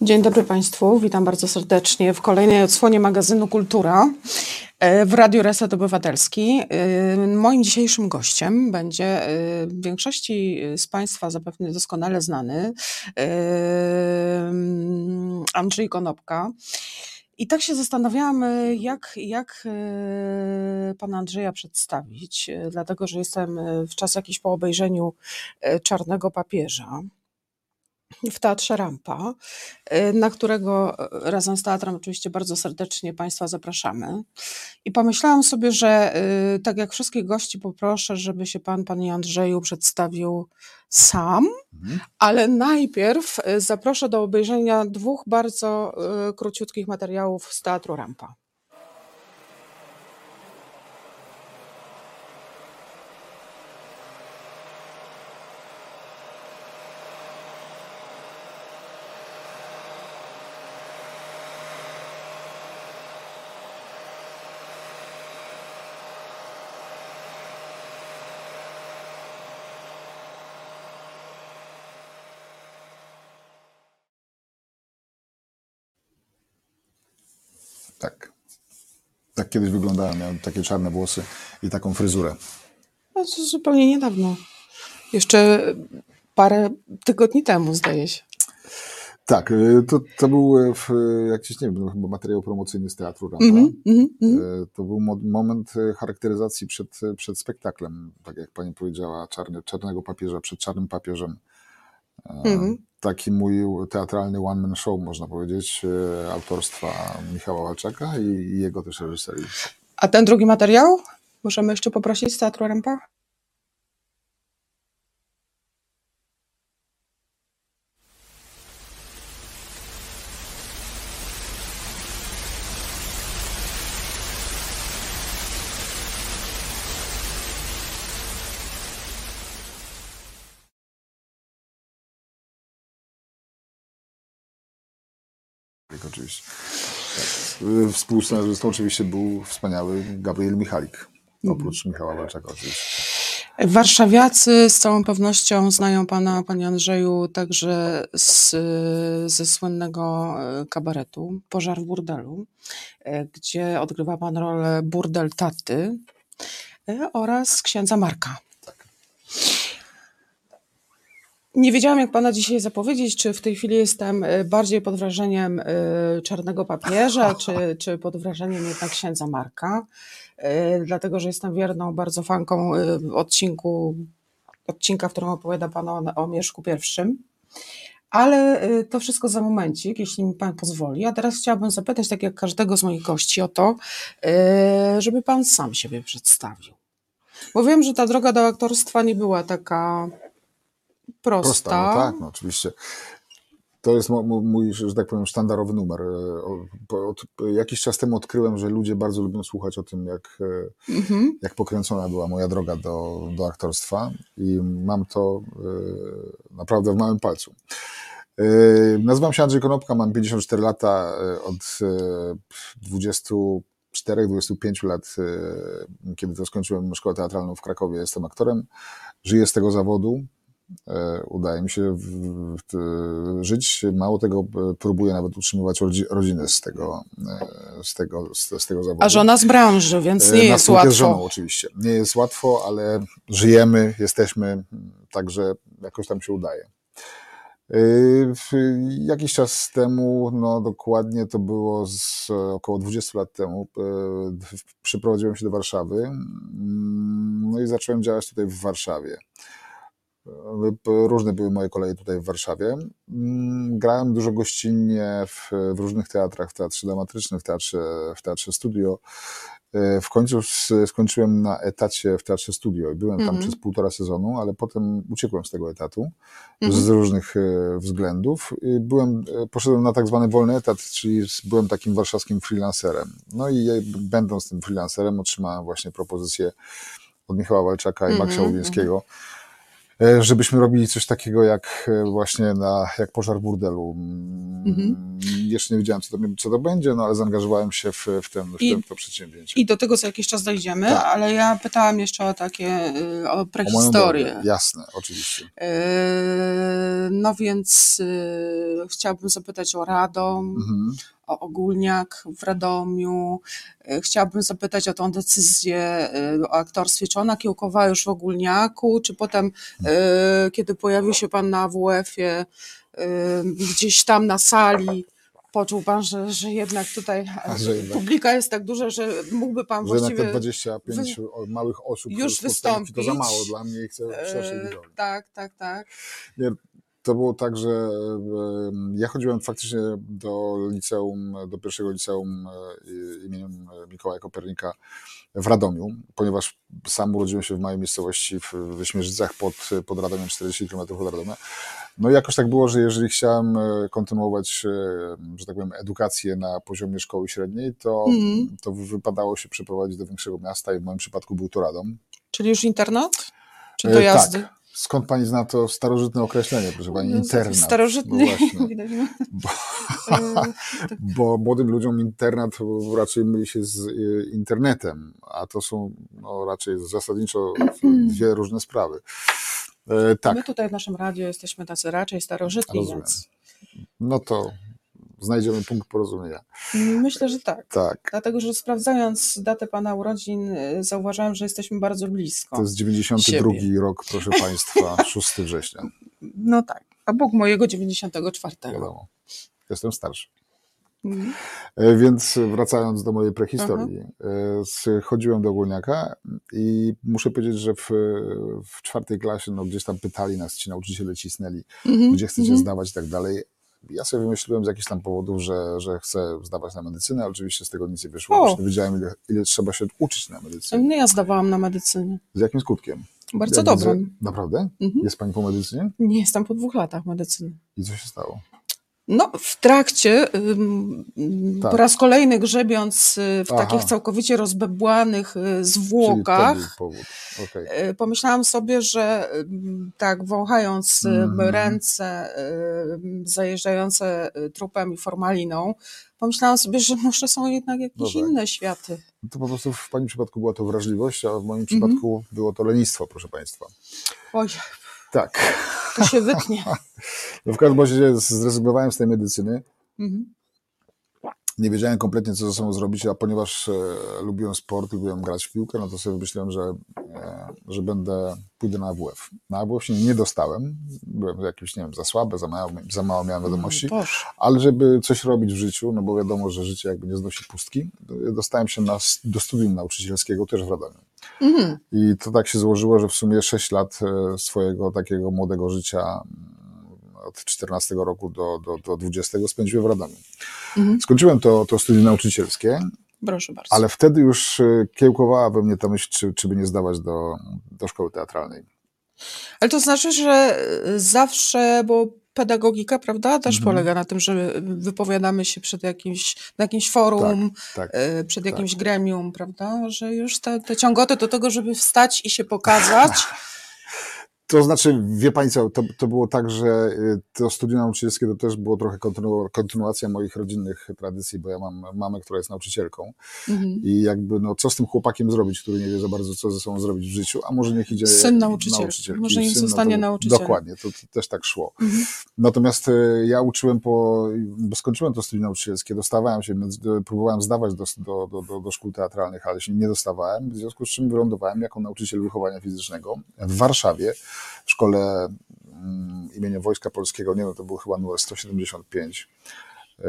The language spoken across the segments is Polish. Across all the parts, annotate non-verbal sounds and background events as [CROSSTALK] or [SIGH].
Dzień dobry Państwu, witam bardzo serdecznie w kolejnej odsłonie magazynu Kultura e, w Radiu Reset Obywatelski. E, moim dzisiejszym gościem będzie e, w większości z Państwa zapewne doskonale znany Andrzej Konopka. I tak się zastanawiałam, jak, jak pana Andrzeja przedstawić, dlatego że jestem w czas jakiś po obejrzeniu Czarnego Papieża w Teatrze Rampa, y, na którego y, razem z teatrem oczywiście bardzo serdecznie Państwa zapraszamy. I pomyślałam sobie, że y, tak jak wszystkich gości poproszę, żeby się Pan, Panie Andrzeju przedstawił sam, mhm. ale najpierw zaproszę do obejrzenia dwóch bardzo króciutkich materiałów z Teatru Rampa. Tak. Tak kiedyś wyglądałem. Miałem takie czarne włosy i taką fryzurę. No, to zupełnie niedawno. Jeszcze parę tygodni temu, zdaje się. Tak, y, to, to był, y, jak gdzieś nie wiem, no chyba materiał promocyjny z teatru Ramba. Mm -hmm, to był moment charakteryzacji przed, przed spektaklem, tak jak pani powiedziała, czarny, czarnego papieża przed czarnym papieżem. -hmm taki mój teatralny one-man show, można powiedzieć, e, autorstwa Michała Walczaka i jego też reżyserii. A ten drugi materiał? Możemy jeszcze poprosić z Teatru Rampa? Oczywiście. Tak. Współscenarzystą oczywiście był wspaniały Gabriel Michalik, oprócz Michała Walczaka oczywiście. Warszawiacy z całą pewnością znają pana, panie Andrzeju, także z, ze słynnego e, kabaretu Pożar w burdelu, e, gdzie odgrywa pan rolę burdel taty e, oraz księdza Marka. Nie wiedziałam, jak pana dzisiaj zapowiedzieć, czy w tej chwili jestem e, bardziej pod wrażeniem e, czarnego papieża, [LAUGHS] czy, czy pod wrażeniem jednak księdza Marka, e, dlatego że jestem wierną bardzo fanką odcinku, odcinka, w którym opowiada pan o, o Mieszku pierwszym. Ale to wszystko za momencik, jeśli mi pan pozwoli. A teraz chciałabym zapytać, tak jak każdego z moich gości, o to, żeby pan sam siebie przedstawił. Bo wiem, że ta droga do aktorstwa nie była taka prosta. prosta no tak, no oczywiście. To jest mój, że tak powiem, sztandarowy numer. E, od, jakiś czas temu odkryłem, że ludzie bardzo lubią słuchać o tym, jak, mm-hmm. jak pokręcona była moja droga do, do aktorstwa i mam to e, naprawdę w małym palcu. Nazywam się Andrzej Konopka, mam 54 lata, od 24-25 lat, kiedy to skończyłem szkołę teatralną w Krakowie, jestem aktorem, żyję z tego zawodu, E, udaje mi się w, w, żyć. Mało tego, e, próbuję nawet utrzymywać rodzinę z tego, e, z tego, z, z tego zawodu. A żona z branży, więc nie jest łatwo. z żoną oczywiście. Nie jest łatwo, ale żyjemy, jesteśmy, także jakoś tam się udaje. Jakiś czas temu, no dokładnie to było z około 20 lat temu, przyprowadziłem się do Warszawy mm, no i zacząłem działać tutaj w Warszawie. Różne były moje koleje tutaj w Warszawie. Mm, grałem dużo gościnnie w, w różnych teatrach, w teatrze dramatycznym, w teatrze, w teatrze studio. E, w końcu skończyłem na etacie w Teatrze Studio i byłem tam mm -hmm. przez półtora sezonu, ale potem uciekłem z tego etatu mm -hmm. z mhm. różnych e, względów. Byłem, e, poszedłem na tak zwany wolny etat, czyli byłem takim warszawskim freelancerem. No i będąc tym freelancerem otrzymałem właśnie propozycję od Michała Walczaka i mm -hmm. Maksia Łowińskiego, E, żebyśmy robili coś takiego jak e, właśnie na, jak pożar burdelu. Mm, mhm. Jeszcze nie wiedziałem, co to, co to będzie, no ale zaangażowałem się w, w, ten, w, I- ten, to przedsięwzięcie. I do tego za jakiś czas dojdziemy, Tak. ale ja pytałam jeszcze o takie, y, o O prehistorię. drogę. Jasne, oczywiście. Yy, No więc yy, chciałabym zapytać o Radom, Mhm. O Ogólniak w Radomiu. Yy, Chciałabym zapytać o tą decyzję yy, o aktorstwie. Czy ona kiełkowała już w Ogólniaku, czy potem, yy, kiedy pojawił się pan na AWF-ie, yy, gdzieś tam na sali, poczuł pan, że, że jednak tutaj że publika jest tak duża, że mógłby pan Że właściwie... te 25 o- małych osób już w podstawówce to za wystąpić. mało dla mnie i chcę szerszej widowni. tak, tak, tak. Nie, to było tak, że e, ja chodziłem faktycznie do liceum, do pierwszego liceum e, imieniem Mikołaja Kopernika w Radomiu, ponieważ sam urodziłem się w małej miejscowości w, w Śmierzycach pod, pod Radomiem, 40 km od Radomia. No i jakoś tak było, że jeżeli chciałem e, kontynuować, e, że tak powiem, edukację na poziomie szkoły średniej, to, Mhm. to wypadało się przeprowadzić do większego miasta i w moim przypadku był to Radom. Czyli już internat? Czy E, dojazdy? Tak. Skąd pani zna to starożytne określenie, proszę pani? No, Internat. Starożytny. No. [LAUGHS] Widać, no. Bo, [LAUGHS] E, bo młodym ludziom internat raczej myli się z y, internetem, a to są no, raczej zasadniczo [CLEARS THROAT] dwie różne sprawy. E, tak, My tutaj w naszym radiu jesteśmy tacy raczej starożytni, Rozumiem. więc no to znajdziemy punkt porozumienia. myślę, że tak. Tak, Dlatego, że sprawdzając datę pana urodzin, y, zauważyłam, że jesteśmy bardzo blisko. to jest 92 Siebie. rok, proszę państwa, [LAUGHS] 6 września, No tak, obok mojego 94. wiadomo. Jestem starszy. Mhm. E, Więc wracając do mojej prehistorii, z- chodziłem do ogólniaka i muszę powiedzieć, że w, w czwartej klasie no, gdzieś tam pytali nas, ci nauczyciele cisnęli, Mhm. gdzie chcecie Mhm. zdawać i tak dalej. Ja sobie wymyśliłem z jakichś tam powodów, że, że chcę zdawać na medycynę, ale oczywiście z tego nic nie wyszło. O. Właśnie nie wiedziałem, ile, ile trzeba się uczyć na medycynie. No ja zdawałam na medycynie. Z jakim skutkiem? Bardzo Jak dobrym. widzę- Naprawdę? Mhm. Jest pani po medycynie? Nie jestem po dwóch latach medycyny. I co się stało? No, w trakcie, Tak. po raz kolejny grzebiąc y, w Aha. takich całkowicie rozbebłanych y, zwłokach, był powód. Okej. y, pomyślałam sobie, że tak, wąchając Mhm. ręce zajeżdżające y, trupem i formaliną, pomyślałam sobie, że może są jednak jakieś No tak. inne światy. To po prostu w pani przypadku była to wrażliwość, a w moim Mhm. przypadku było to lenistwo, proszę państwa. Oj, Tak. to się wytnie. [LAUGHS] No w każdym razie zrezygnowałem z tej medycyny. Mhm. Nie wiedziałem kompletnie, co ze sobą zrobić, a ponieważ e, lubiłem sport, lubiłem grać w piłkę, no to sobie myślałem, że, e, że będę, pójdę na AWF. Na AWF się nie dostałem. Byłem jakiś, nie wiem, za słaby, za mało, za mało miałem wiadomości. Boże. Ale żeby coś robić w życiu, no bo wiadomo, że życie jakby nie znosi pustki, dostałem się na, do studium nauczycielskiego też w Radomiu. Mhm. I to tak się złożyło, że w sumie 6 lat e, swojego takiego młodego życia mm, od 14 roku do, do, do 20 spędziłem w Radomiu. Mhm. Skończyłem to, to studium nauczycielskie, Proszę bardzo. ale wtedy już e, kiełkowała we mnie ta myśl, czy, czy by nie zdawać do, do szkoły teatralnej. Ale to znaczy, że y, zawsze, bo pedagogika, prawda, też Mhm. polega na tym, że wypowiadamy się przed jakimś, na jakimś forum, Tak. y, przed jakimś gremium, prawda, że już te, te ciągoty do tego, żeby wstać i się pokazać. [LAUGHS] To znaczy, wie Pani co, to, to było tak, że y, to studium nauczycielskie to też było trochę kontynu, kontynuacja moich rodzinnych tradycji, bo ja mam mamę, która jest nauczycielką Mhm. i jakby, no co z tym chłopakiem zrobić, który nie wie za bardzo, co ze sobą zrobić w życiu, a może niech idzie Syn nauczyciel. nauczycielki. Może niech zostanie to, nauczycielem. Dokładnie, to, to też tak szło. Mhm. Natomiast y, ja uczyłem po, bo skończyłem to studium nauczycielskie, dostawałem się, więc, y, próbowałem zdawać do, do, do, do, do szkół teatralnych, ale się nie dostawałem, w związku z czym wylądowałem jako nauczyciel wychowania fizycznego w Warszawie, w szkole mm, imienia Wojska Polskiego, nie wiem, to był chyba numer 175, y,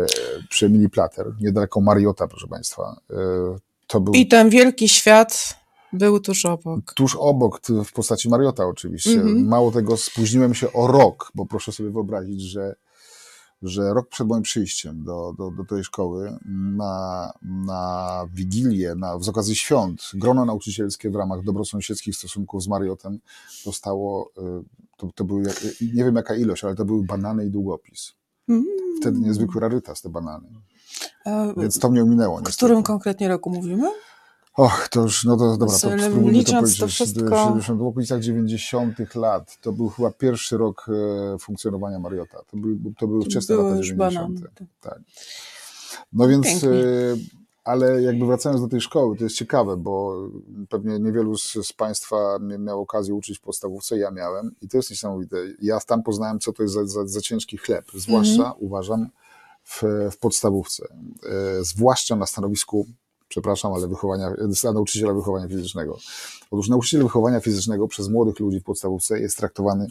przy Emilii Plater, niedaleko Mariota, proszę Państwa. Y, To był I ten wielki świat był tuż obok. tuż obok, w postaci Mariota oczywiście. Mhm. Mało tego, spóźniłem się o rok, bo proszę sobie wyobrazić, że, że rok przed moim przyjściem do, do, do tej szkoły na, na Wigilię, na, z okazji świąt, grono nauczycielskie w ramach dobrosąsiedzkich stosunków z Mariotem dostało, y, to, to były, nie wiem jaka ilość, ale to były banany i długopis. Mm. Wtedy niezwykły rarytas te banany. E, Więc to mnie ominęło W którym konkretnie roku mówimy? Och, to już, no to dobra, to spróbujmy to powiedzieć. to wszystko- 70, w okolicach 90 lat. To był chyba pierwszy rok e, funkcjonowania Mariota. To, był, to były wczesne lata już 90. banan. Tak. No więc, Pięknie. e, ale jakby wracając do tej szkoły, to jest ciekawe, bo pewnie niewielu z, z Państwa mia- miało okazję uczyć w podstawówce, ja miałem i to jest niesamowite. Ja tam poznałem, co to jest za, za, za ciężki chleb, zwłaszcza Mhm. uważam w, w podstawówce, e, zwłaszcza na stanowisku, przepraszam, ale wychowania, dla nauczyciela wychowania fizycznego. Otóż nauczyciel wychowania fizycznego przez młodych ludzi w podstawówce jest traktowany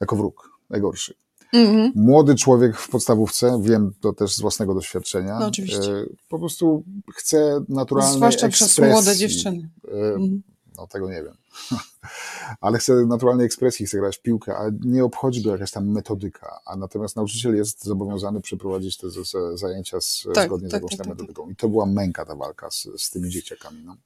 jako wróg, najgorszy. Mhm. Młody człowiek w podstawówce, wiem to też z własnego doświadczenia, No, oczywiście. e, po prostu chce naturalnej Zwłaszcza przez ekspresji. młode dziewczyny. E, Mhm. No tego nie wiem. [LAUGHS] Ale chce naturalnej ekspresji, chce grać w piłkę, a nie obchodzi go jakaś tam metodyka. A natomiast nauczyciel jest zobowiązany przeprowadzić te z- z- zajęcia z, Tak, zgodnie z tak, jakąś tak, tam tak, metodyką. I to była męka ta walka z, z tymi dzieciakami. No.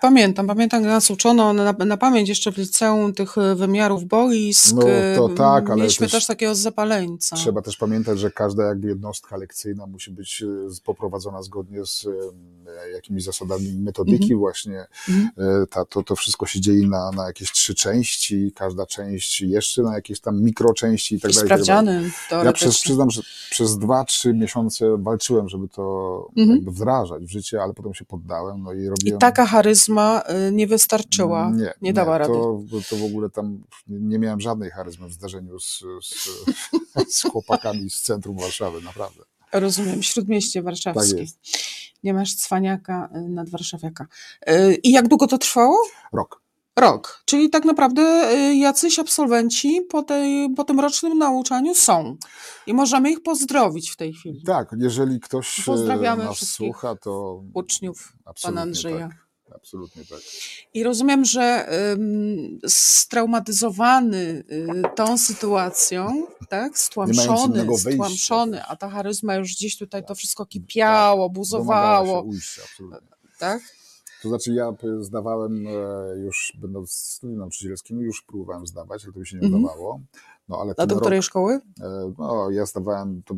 Pamiętam, pamiętam, nas uczono na, na pamięć jeszcze w liceum tych e, wymiarów boisk. No, to e, tak, ale Mieliśmy też też, takiego zapaleńca. Trzeba też pamiętać, że każda jakby jednostka lekcyjna musi być e, z- poprowadzona zgodnie z jakimiś zasadami metodyki Mhm. właśnie. Mhm. Ta, to, to wszystko się dzieje na, na jakieś trzy części, każda część jeszcze na jakieś tam mikroczęści i tak I dalej. i tak dalej. sprawdziany Ja przez, przyznam, że przez dwa, trzy miesiące walczyłem, żeby to Mhm. wdrażać w życie, ale potem się poddałem no i I robiłem... taka charyzma y, nie wystarczyła, nie, Nie, dała rady. to, to w ogóle tam nie miałem żadnej charyzmy w zdarzeniu z, z, [LAUGHS] z chłopakami z centrum Warszawy, naprawdę. Rozumiem, śródmieście warszawskie. Tak jest. Nie masz cwaniaka y, nad warszawiaka. Y, I jak długo to trwało? Rok. Rok. Czyli tak naprawdę y, jacyś absolwenci po, tej, po tym rocznym nauczaniu są. I możemy ich pozdrowić w tej chwili. Tak, jeżeli ktoś e, Pozdrawiamy nas słucha, to Uczniów pana Andrzeja. Tak, absolutnie tak. I rozumiem, że straumatyzowany y, tą sytuacją, tak, stłamszony, stłamszony, a ta charyzma już gdzieś tutaj to wszystko Tak. kipiało, buzowało, się ujścia, absolutnie. tak? To znaczy ja zdawałem e, już, będąc studium nauczycielskim, już próbowałem zdawać, ale to mi się nie Mhm. udawało. No, ale A do rok, której szkoły? e, no, ja zdawałem... To,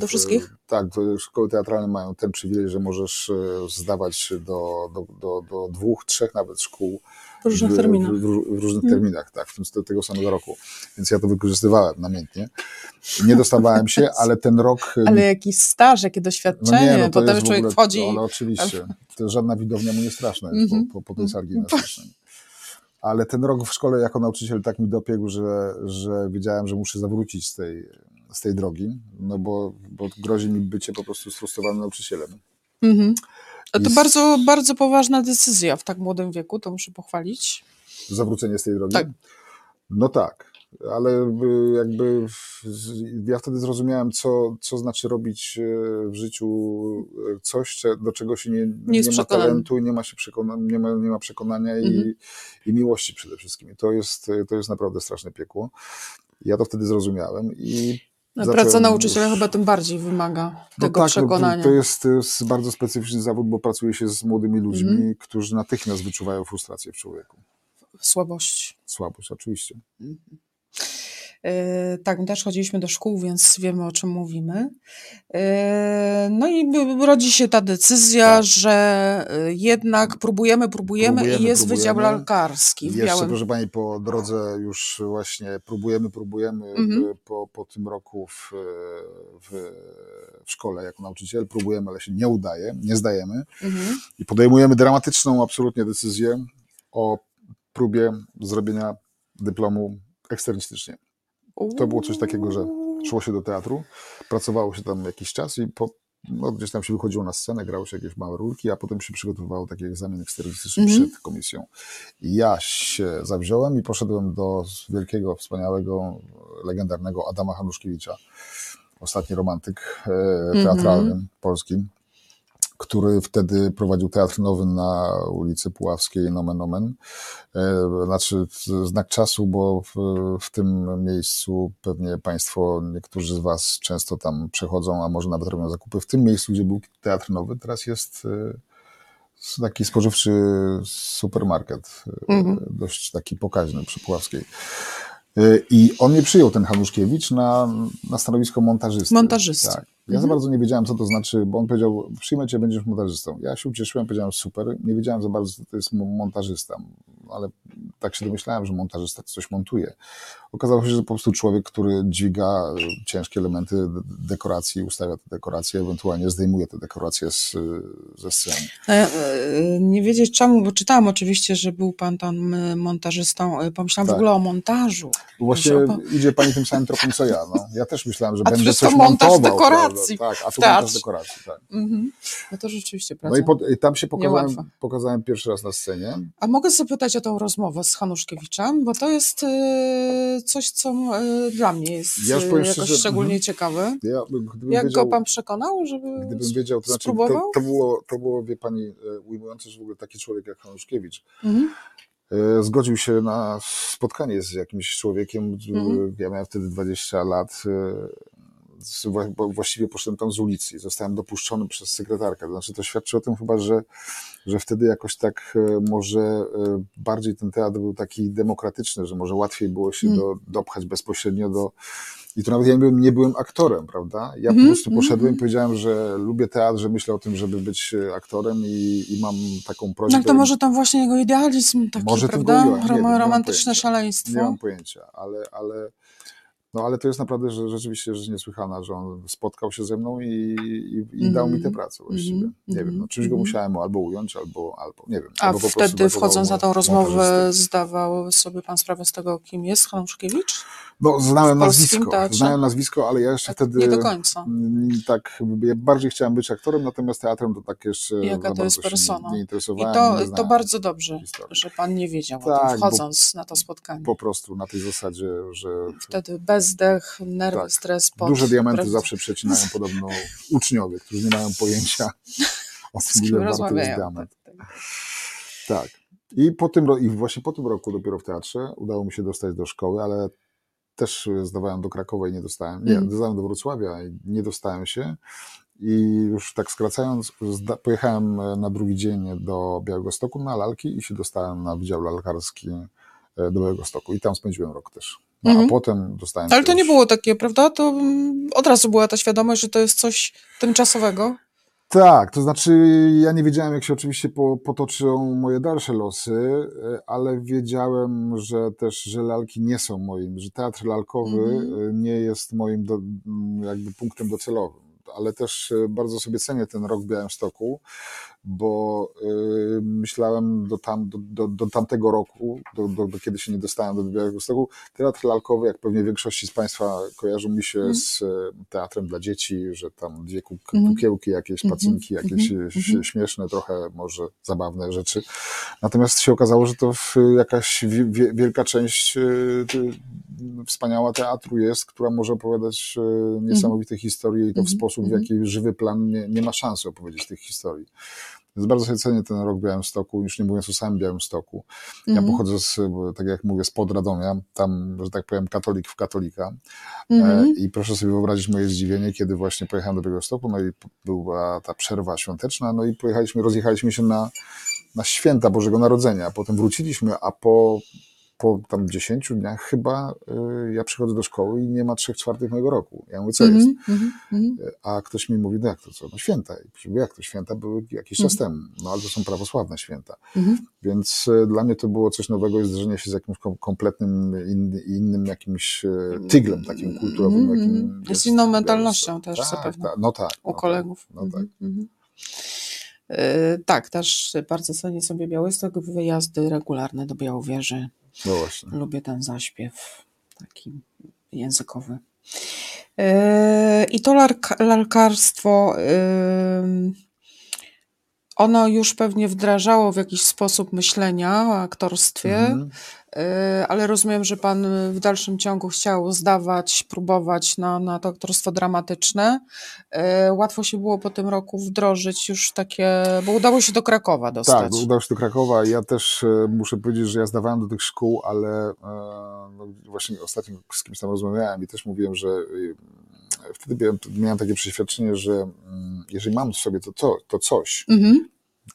Do wszystkich? Tak, to szkoły teatralne mają ten przywilej, że możesz e, zdawać do, do, do, do dwóch, trzech nawet szkół W różnych w, terminach. W, w, różnych Mhm. terminach, tak, w tym tego samego roku. Więc ja to wykorzystywałem namiętnie. Nie dostawałem się, ale ten rok. Ale jakiś staż, jakie doświadczenie, no to potem jest w człowiek ogóle, wchodzi. Ale oczywiście. To żadna widownia mu nie straszna jest Mhm. po, po, po tej sali gimnastycznej. Ale ten rok w szkole jako nauczyciel tak mi dopiegł, że, że wiedziałem, że muszę zawrócić z tej, z tej drogi, no bo, bo grozi mi bycie po prostu sfrustrowanym nauczycielem. Mhm. A to bardzo, bardzo poważna decyzja w tak młodym wieku, to muszę pochwalić. Zawrócenie z tej drogi? Tak. No tak, ale y, jakby ja wtedy zrozumiałem, co, co znaczy robić y, w życiu y, coś, do czego się nie, nie, jest ma talentu, nie ma, się przekona, nie ma, nie ma przekonania Mhm. i, i miłości przede wszystkim. I to jest, to jest naprawdę straszne piekło. Ja to wtedy zrozumiałem i zacząłem Praca nauczyciela chyba tym bardziej wymaga no tego tak, no, przekonania. to, jest, to jest bardzo specyficzny zawód, bo pracuje się z młodymi ludźmi, Mhm. którzy natychmiast wyczuwają frustrację w człowieku. Słabość. Słabość, oczywiście. E, Tak, my też chodziliśmy do szkół, więc wiemy o czym mówimy. E, No i rodzi się ta decyzja, Tak. że e, jednak próbujemy, próbujemy, Próbujemy, i jest Wydział próbujemy. Lekarski w Jeszcze, Białym. proszę Pani, po drodze już właśnie próbujemy, próbujemy Mhm. y, po, po tym roku w, w, w szkole jako nauczyciel, próbujemy, ale się nie udaje, nie zdajemy Mhm. i podejmujemy dramatyczną absolutnie decyzję o próbie zrobienia dyplomu eksternistycznie. To było coś takiego, że szło się do teatru, pracowało się tam jakiś czas i po, no, gdzieś tam się wychodziło na scenę, grało się jakieś małe rulki, a potem się przygotowywało taki egzamin eksternistyczny Mhm. przed komisją. I ja się zawziąłem i poszedłem do wielkiego, wspaniałego, legendarnego Adama Hanuszkiewicza, ostatni romantyk e, teatralny polski, który wtedy prowadził teatr nowy na ulicy Puławskiej, nomen omen. E, Znaczy znak czasu, bo w, w tym miejscu pewnie Państwo, niektórzy z Was często tam przechodzą, a może nawet robią zakupy. W tym miejscu, gdzie był teatr nowy, teraz jest e, taki spożywczy supermarket, e, Mhm. dość taki pokaźny przy Puławskiej. I on mnie przyjął, ten Hanuszkiewicz, na, na stanowisko montażysty. Montażysty. Tak. Ja za Mhm. bardzo nie wiedziałem, co to znaczy, bo on powiedział, przyjmę cię, będziesz montażystą. Ja się ucieszyłem, powiedziałem, super. Nie wiedziałem za bardzo, co to jest mo- montażysta, ale tak się domyślałem, że montażysta coś montuje. Okazało się, że to po prostu człowiek, który dźwiga ciężkie elementy de- dekoracji, ustawia te dekoracje, ewentualnie zdejmuje te dekoracje z, ze sceny. Ja, e, Nie wiedzieć czemu, bo czytałam oczywiście, że był pan tam e, montażystą. E, Pomyślałam w Tak. ogóle o montażu. Właśnie idzie pani tym samym tropem, co ja. No. Ja też myślałem, że A to będę jest coś to montaż montował. dekoracji Prawda? Tak, a tu montaż dekoracji, tak. Mhm. No to rzeczywiście No prawda. i, pod, i tam się pokazałem, pokazałem pierwszy raz na scenie. A mogę zapytać o tą rozmowę z Hanuszkiewiczem, bo to jest e, coś, co e, dla mnie jest Ja e, powiem jakoś szczerze, szczególnie mhm. ciekawe. Ja, Jak wiedział, go pan przekonał, żeby Gdybym wiedział, to znaczy, to, to, było, to było, wie pani, e, ujmujące, że w ogóle taki człowiek jak Hanuszkiewicz Mhm. e, zgodził się na spotkanie z jakimś człowiekiem. e, Mhm. Ja miałem wtedy 20 lat. Właściwie poszedłem tam z ulicy i zostałem dopuszczony przez sekretarkę. To znaczy, to świadczy o tym chyba, że, że wtedy jakoś tak e, może e, bardziej ten teatr był taki demokratyczny, że może łatwiej było się Mm. do, dopchać bezpośrednio do. I to nawet ja nie byłem, nie byłem aktorem, prawda? Ja Mhm, po prostu mhm, poszedłem i mhm. powiedziałem, że lubię teatr, że myślę o tym, żeby być e, aktorem i, i mam taką No prośbę. ale to może tam właśnie jego idealizm taki, Może prawda? goniła, nie nie romantyczne pojęcia. szaleństwo. Nie mam pojęcia, ale, ale, no, ale to jest naprawdę że, rzeczywiście rzecz niesłychana, że on spotkał się ze mną i, i, i dał mi tę Mhm, pracę właściwie. mhm, Nie wiem, no, mhm, czymś go mhm. musiałem albo ująć, albo, albo nie wiem. A wtedy wchodząc na tą mo- rozmowę zdawał sobie pan sprawę z tego, kim jest Hanuszkiewicz? No, znałem nazwisko, teatrze? znałem nazwisko, ale ja jeszcze Tak, wtedy nie do końca. tak, ja bardziej chciałem być aktorem, natomiast teatrem to tak jeszcze Jaka to jest persona? nie I interesowałem. to, nie to bardzo dobrze, historii. że pan nie wiedział o Tak, tym, bo- wchodząc na to spotkanie. Po prostu na tej zasadzie, że Wtedy bezdech, nerwy, Tak. stres, pot. Duże diamenty zawsze przecinają [LAUGHS] podobno uczniowie, którzy nie mają pojęcia o tym, ile warty jest diament. Tak, tak. Tak. I, po tym, I właśnie po tym roku dopiero w teatrze udało mi się dostać do szkoły, ale też zdawałem do Krakowa i nie dostałem. Nie, Mhm. zdawałem do Wrocławia i nie dostałem się. I już tak skracając, pojechałem na drugi dzień do Białegostoku na lalki i się dostałem na Wydział Lalkarski e, do Białegostoku. I tam spędziłem rok też. No, Mhm. A potem dostałem Ale to nie już- było takie, prawda? To mm, od razu była ta świadomość, że to jest coś tymczasowego. Tak, to znaczy ja nie wiedziałem, jak się oczywiście po, potoczą moje dalsze losy, e, ale wiedziałem, że też, że lalki nie są moim, że teatr lalkowy Mhm. e, nie jest moim do, jakby punktem docelowym. Ale też e, bardzo sobie cenię ten rok w Białymstoku, bo y, myślałem do, tam, do, do, do tamtego roku, do, do, do kiedy się nie dostałem do Białegostoku, teatr lalkowy, jak pewnie większości z Państwa kojarzą mi się Mhm. z e, teatrem dla dzieci, że tam dwie kuk, Mhm. kukiełki, jakieś Mhm. pacynki, jakieś Mhm. Mhm. śmieszne, trochę może zabawne rzeczy. Natomiast się okazało, że to jakaś wi- wie- wielka część e, wspaniała teatru jest, która może opowiadać e, niesamowite historie i to w Mhm. Sposób, w Mhm. jaki żywy plan nie, nie ma szansy opowiedzieć tych historii. Więc bardzo sobie cenię ten rok w Białymstoku, już nie mówiąc o samym Białymstoku. Ja Mhm. pochodzę, z, tak jak mówię, spod Radomia, tam, że tak powiem, katolik w katolika. Mhm. E, I proszę sobie wyobrazić moje zdziwienie, kiedy właśnie pojechałem do Białegostoku, no i była ta przerwa świąteczna, no i pojechaliśmy, rozjechaliśmy się na, na święta Bożego Narodzenia. Potem wróciliśmy, a po, po tam 10 dniach chyba y, ja przychodzę do szkoły i nie ma trzech czwartych mojego roku. Ja mówię, co jest? Mhm. Mhm. Mhm. A ktoś mi mówi, no jak to co? No święta. I mówię, jak to święta były jakiś czas temu. No ale to są prawosławne święta. Mhm. Więc e, dla mnie to było coś nowego i zderzenie się z jakimś kom- kompletnym in, innym jakimś e, tyglem takim kulturowym. Mhm. Jakim Z jest inną mentalnością też tak, zapewne. Tak, no tak. U no kolegów. Tak, no tak. Mhm. Mhm. E, Tak, też bardzo cenię sobie Białystok, wyjazdy regularne do Białowieży. No właśnie. Lubię ten zaśpiew taki językowy. E, I to lalkarstwo, ono już pewnie wdrażało w jakiś sposób myślenia o aktorstwie, Mhm. e, ale rozumiem, że pan w dalszym ciągu chciał zdawać, próbować na, na to aktorstwo dramatyczne. E, Łatwo się było po tym roku wdrożyć już takie, bo udało się do Krakowa dostać. Tak, udało się do Krakowa. Ja też e, muszę powiedzieć, że ja zdawałem do tych szkół, ale no, właśnie ostatnio z kimś tam rozmawiałem i też mówiłem, że wtedy miałem, takie przeświadczenie, że mm, jeżeli mam w sobie to, to, to coś, Mhm.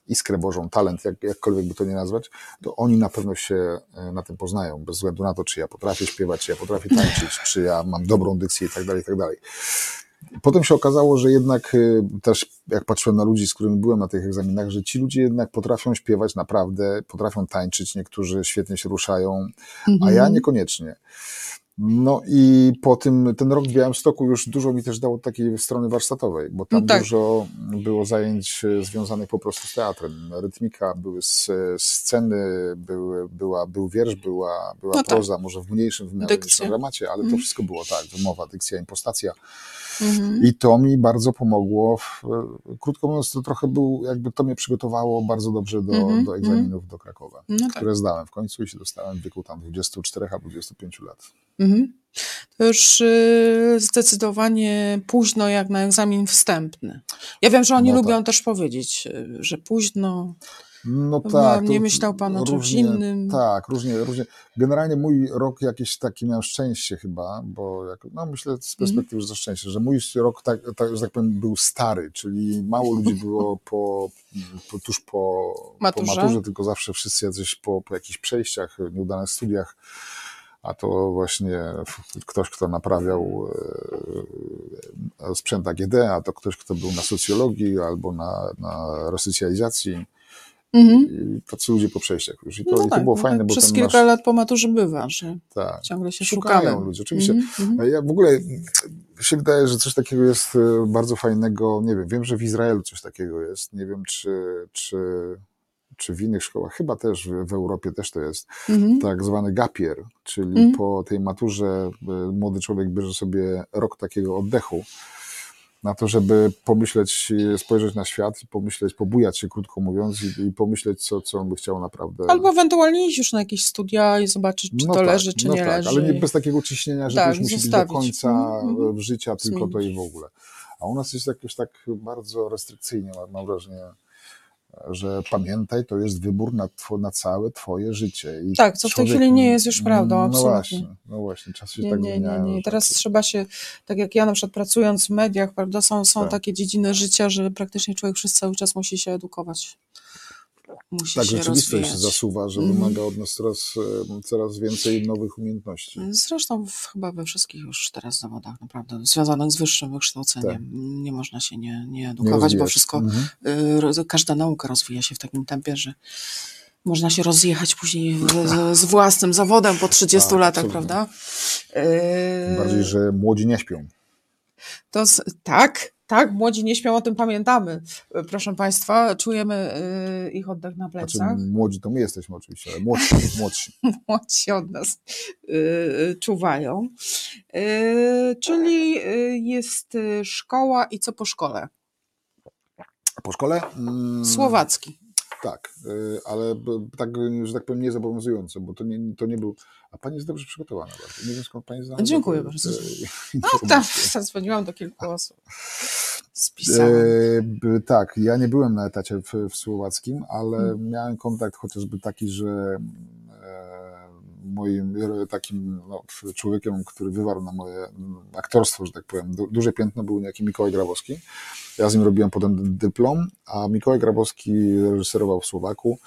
iskrę Bożą, talent, jak, jakkolwiek by to nie nazwać, to oni na pewno się e, na tym poznają, bez względu na to, czy ja potrafię śpiewać, czy ja potrafię tańczyć, czy ja mam dobrą dykcję i tak dalej, i tak dalej. Potem się okazało, że jednak y, też jak patrzyłem na ludzi, z którymi byłem na tych egzaminach, że ci ludzie jednak potrafią śpiewać naprawdę, potrafią tańczyć, niektórzy świetnie się ruszają, a ja Mhm. niekoniecznie. No i po tym, ten rok w Białymstoku już dużo mi też dało takiej strony warsztatowej, bo tam No tak. dużo było zajęć e, związanych po prostu z teatrem. Rytmika, były s- sceny, były, była, był wiersz, była, była No tak. proza, może w mniejszym wymiarze niż na dramacie, ale to Mhm. wszystko było tak, wymowa, dykcja, impostacja. Mhm. I to mi bardzo pomogło. W, krótko mówiąc, to trochę był, jakby to mnie przygotowało bardzo dobrze do, Mhm, do egzaminów do Krakowa, No tak. które zdałem w końcu i się dostałem w wieku tam 24 albo 25 lat. Mhm. To już y, zdecydowanie późno jak na egzamin wstępny. Ja wiem, że oni No lubią tak. też powiedzieć, y, że późno. No tak. nie myślał pan o czymś różnie- innym. Tak, różnie, różnie. Generalnie mój rok jakiś taki miał szczęście chyba, bo jak, no myślę z perspektywy, że to szczęście, że mój rok, tak, tak, że tak powiem, był stary, czyli mało ludzi [LAUGHS] było po, po, tuż po Maturze? po maturze, tylko zawsze wszyscy jacyś po, po jakichś przejściach, nieudanych studiach, a to właśnie ktoś, kto naprawiał e, sprzęt AGD, a to ktoś, kto był na socjologii albo na, na resocjalizacji. Mhm. I tacy ludzie po przejściach już. I to, No i to tak, było no fajne, tak bo Przez kilka nasz, lat po maturze bywa, że tak, ciągle się szukają szukamy. ludzie, oczywiście. Mhm, mhm. Ja w ogóle się wydaje, że coś takiego jest e, bardzo fajnego. Nie wiem, wiem, że w Izraelu coś takiego jest. Nie wiem, czy, czy, czy w innych szkołach, chyba też w, Europie też to jest. Mhm. Tak zwany gapier, czyli Mhm. po tej maturze e, młody człowiek bierze sobie rok takiego oddechu na to, żeby pomyśleć, e, spojrzeć na świat i pomyśleć, pobujać się, krótko mówiąc, i, i pomyśleć, co, co on by chciał naprawdę. Albo ewentualnie iść już na jakieś studia i zobaczyć, czy No to tak, leży, czy no nie tak, leży. Ale nie bez takiego ciśnienia, że Tak, to już musi zostawić. być do końca Mhm, mhm. e, życia, tylko to Zmienić. i w ogóle. A u nas jest jakoś tak bardzo restrykcyjnie, mam wrażenie, że pamiętaj, to jest wybór na, two, na całe twoje życie. I Tak, co w tej chwili nie jest już prawdą, No absolutnie. właśnie, no właśnie, czasy się Nie, tak nie, nie, zmieniają. nie. Teraz tak- trzeba się, tak jak ja na przykład pracując w mediach, prawda, są, są Tak. takie dziedziny życia, że praktycznie człowiek przez cały czas musi się edukować. Musi Tak, się rzeczywistość rozwijać. zasuwa, że Mhm. wymaga od nas coraz, e, coraz więcej nowych umiejętności. Zresztą w, chyba we wszystkich już teraz zawodach naprawdę związanych z wyższym wykształceniem nie można się nie, nie Tak. Nie edukować, bo wszystko, Mhm. y, każda nauka rozwija się w takim tempie, że można się rozjechać później z, z własnym zawodem po 30 Tak, latach, absolutnie. prawda? Tym Y, bardziej, że młodzi nie śpią. To z, tak, tak, młodzi nie śpią, o tym pamiętamy. Y, Proszę Państwa, czujemy y, ich oddech na Znaczy, plecach. młodzi to my jesteśmy oczywiście, ale młodsi, [LAUGHS] młodsi. Młodsi od nas y, y, czuwają. Y, czyli jest szkoła i co po szkole? Po szkole? Mm, Słowacki. Tak, y, ale tak, że tak powiem, niezobowiązujące, bo to nie, to nie był. A pani jest dobrze przygotowana bardzo. Nie wiem skąd pani zna. Dziękuję bardzo. te [LAUGHS] No tam zadzwoniłam do kilku osób. Spisałam. E, b- tak, ja nie byłem na etacie w, w Słowackim, ale Hmm. miałem kontakt chociażby taki, że moim takim no, człowiekiem, który wywarł na moje aktorstwo, że tak powiem, du, duże piętno był niejaki Mikołaj Grabowski. Ja z nim robiłem potem dyplom, a Mikołaj Grabowski reżyserował w Słowaku.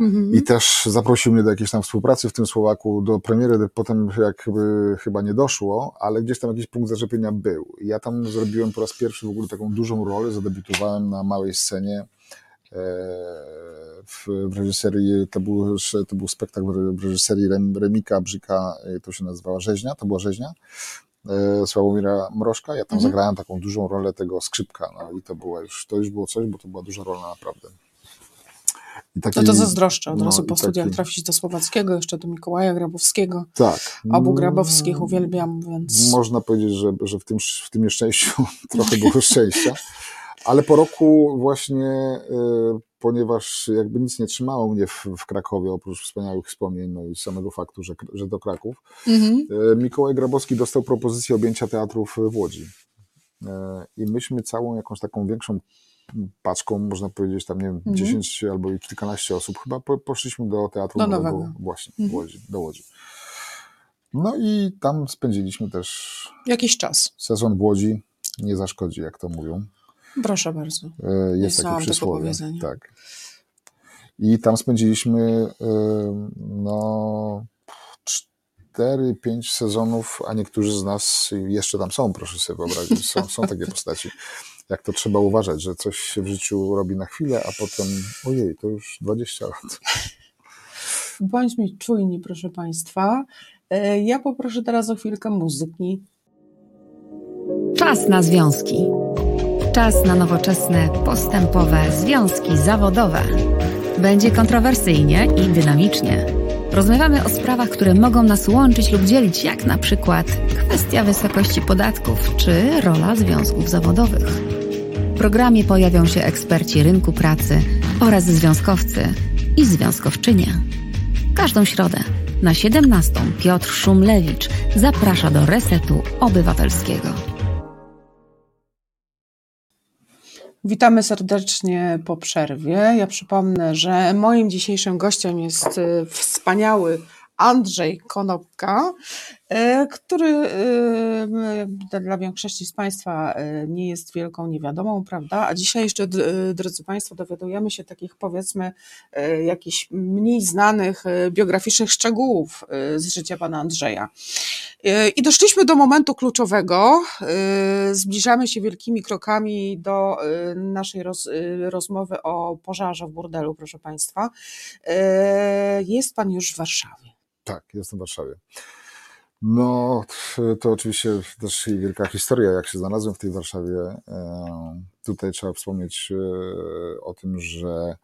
Mhm. I też zaprosił mnie do jakiejś tam współpracy w tym Słowaku, do premiery, potem jakby chyba nie doszło, ale gdzieś tam jakiś punkt zaczepienia był. I ja tam zrobiłem po raz pierwszy w ogóle taką dużą rolę, zadebiutowałem na małej scenie w, w reżyserii, to był, to był spektakl w reżyserii Rem, Remika Brzyka, e, to się nazywała Rzeźnia, to była Rzeźnia, e, Sławomira Mrożka, ja tam Mhm. zagrałem taką dużą rolę tego skrzypka, no i to była już, to już było coś, bo to była duża rola naprawdę. Taki, No to zazdroszczę od no razu po studiach taki- trafić do Słowackiego, jeszcze do Mikołaja Grabowskiego. Tak. Obu Grabowskich uwielbiam, więc... Można powiedzieć, że, że w, tym, w tym nieszczęściu [LAUGHS] trochę było szczęścia. Ale po roku właśnie, e, ponieważ jakby nic nie trzymało mnie w, w Krakowie, oprócz wspaniałych wspomnień, no i samego faktu, że, że to Kraków, Mhm. e, Mikołaj Grabowski dostał propozycję objęcia teatrów w Łodzi. E, I myśmy całą jakąś taką większą paczką, można powiedzieć, tam nie wiem, Mhm. 10 albo i kilkanaście osób, chyba po, poszliśmy do teatru Do nowego, nowego. właśnie, Mhm. w Łodzi, do Łodzi. No i tam spędziliśmy też Jakiś czas. sezon w Łodzi. Nie zaszkodzi, jak to mówią. Proszę bardzo. E, Jest znałam takie przysłowie. Tak. I tam spędziliśmy no, cz- 4-5 sezonów, a niektórzy z nas jeszcze tam są, proszę sobie wyobrazić. Są, są takie [LAUGHS] postaci. Jak to trzeba uważać, że coś się w życiu robi na chwilę, a potem ojej, to już 20 lat. Bądźmy czujni, proszę Państwa. E, ja poproszę teraz o chwilkę muzyki. Czas na związki. Czas na nowoczesne, postępowe związki zawodowe. Będzie kontrowersyjnie i dynamicznie. Rozmawiamy o sprawach, które mogą nas łączyć lub dzielić, jak na przykład kwestia wysokości podatków czy rola związków zawodowych. W programie pojawią się eksperci rynku pracy oraz związkowcy i związkowczynie. Każdą środę na 17 Piotr Szumlewicz zaprasza do Resetu Obywatelskiego. Witamy serdecznie po przerwie. Ja przypomnę, że moim dzisiejszym gościem jest y, wspaniały Andrzej Konopka, który e, dla większości z Państwa e, nie jest wielką niewiadomą, prawda? A dzisiaj jeszcze, drodzy Państwo, dowiadujemy się takich powiedzmy jakichś mniej znanych biograficznych szczegółów z życia pana Andrzeja. I doszliśmy do momentu kluczowego. Zbliżamy się wielkimi krokami do naszej roz, rozmowy o pożarze w burdelu, proszę Państwa. Jest Pan już w Warszawie. Tak, jestem w Warszawie. No, to oczywiście też wielka historia, jak się znalazłem w tej Warszawie. E, tutaj trzeba wspomnieć e, o tym, że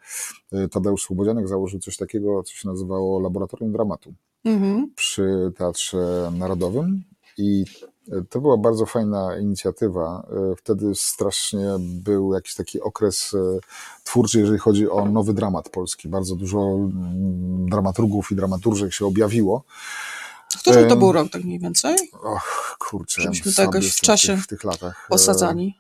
e, Tadeusz Słobodzianek założył coś takiego, co się nazywało Laboratorium Dramatu mhm. przy Teatrze Narodowym i to była bardzo fajna inicjatywa. Wtedy strasznie był jakiś taki okres twórczy, jeżeli chodzi o nowy dramat polski. Bardzo dużo mm, dramaturgów i dramaturżek się objawiło. Który to był rok, tak mniej więcej? Och, kurczę. Żebyśmy to jakoś w czasie w tych, w tych latach. osadzani.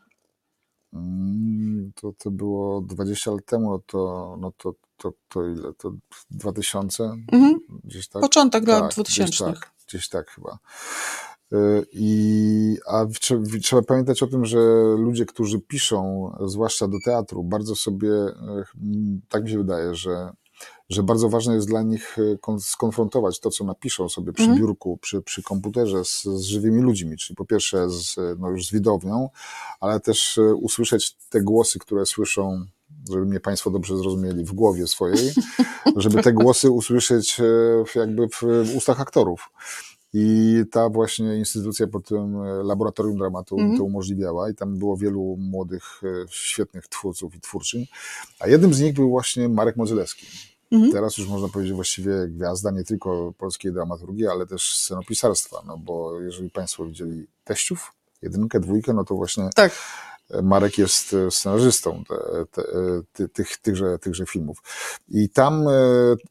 Mm, to, to było 20 lat temu, no to, no to, to, to ile? To 2000? Mhm. Gdzieś tak? Początek tak, lat 2000. Gdzieś tak, gdzieś tak chyba. Y, I, a trzeba pamiętać o tym, że ludzie, którzy piszą, zwłaszcza do teatru, bardzo sobie, y, tak mi się wydaje, że, że bardzo ważne jest dla nich y, skonfrontować to, co napiszą sobie przy mhm. biurku, przy, przy komputerze z, z, żywymi ludźmi, czyli po pierwsze z, no już z widownią, ale też usłyszeć te głosy, które słyszą żeby mnie Państwo dobrze zrozumieli, w głowie swojej, [LAUGHS] żeby te głosy usłyszeć jakby w ustach aktorów. I ta właśnie instytucja pod tym e, laboratorium dramatu mm to umożliwiała i tam było wielu młodych, e, świetnych twórców i twórczyń. A jednym z nich był właśnie Marek Modzelewski. -hmm. Teraz już można powiedzieć właściwie gwiazda nie tylko polskiej dramaturgii, ale też scenopisarstwa, no bo jeżeli Państwo widzieli teściów, jedynkę, dwójkę, no to właśnie tak. Marek jest e, scenarzystą te, te, te, tych, tychże, tychże filmów. I tam e,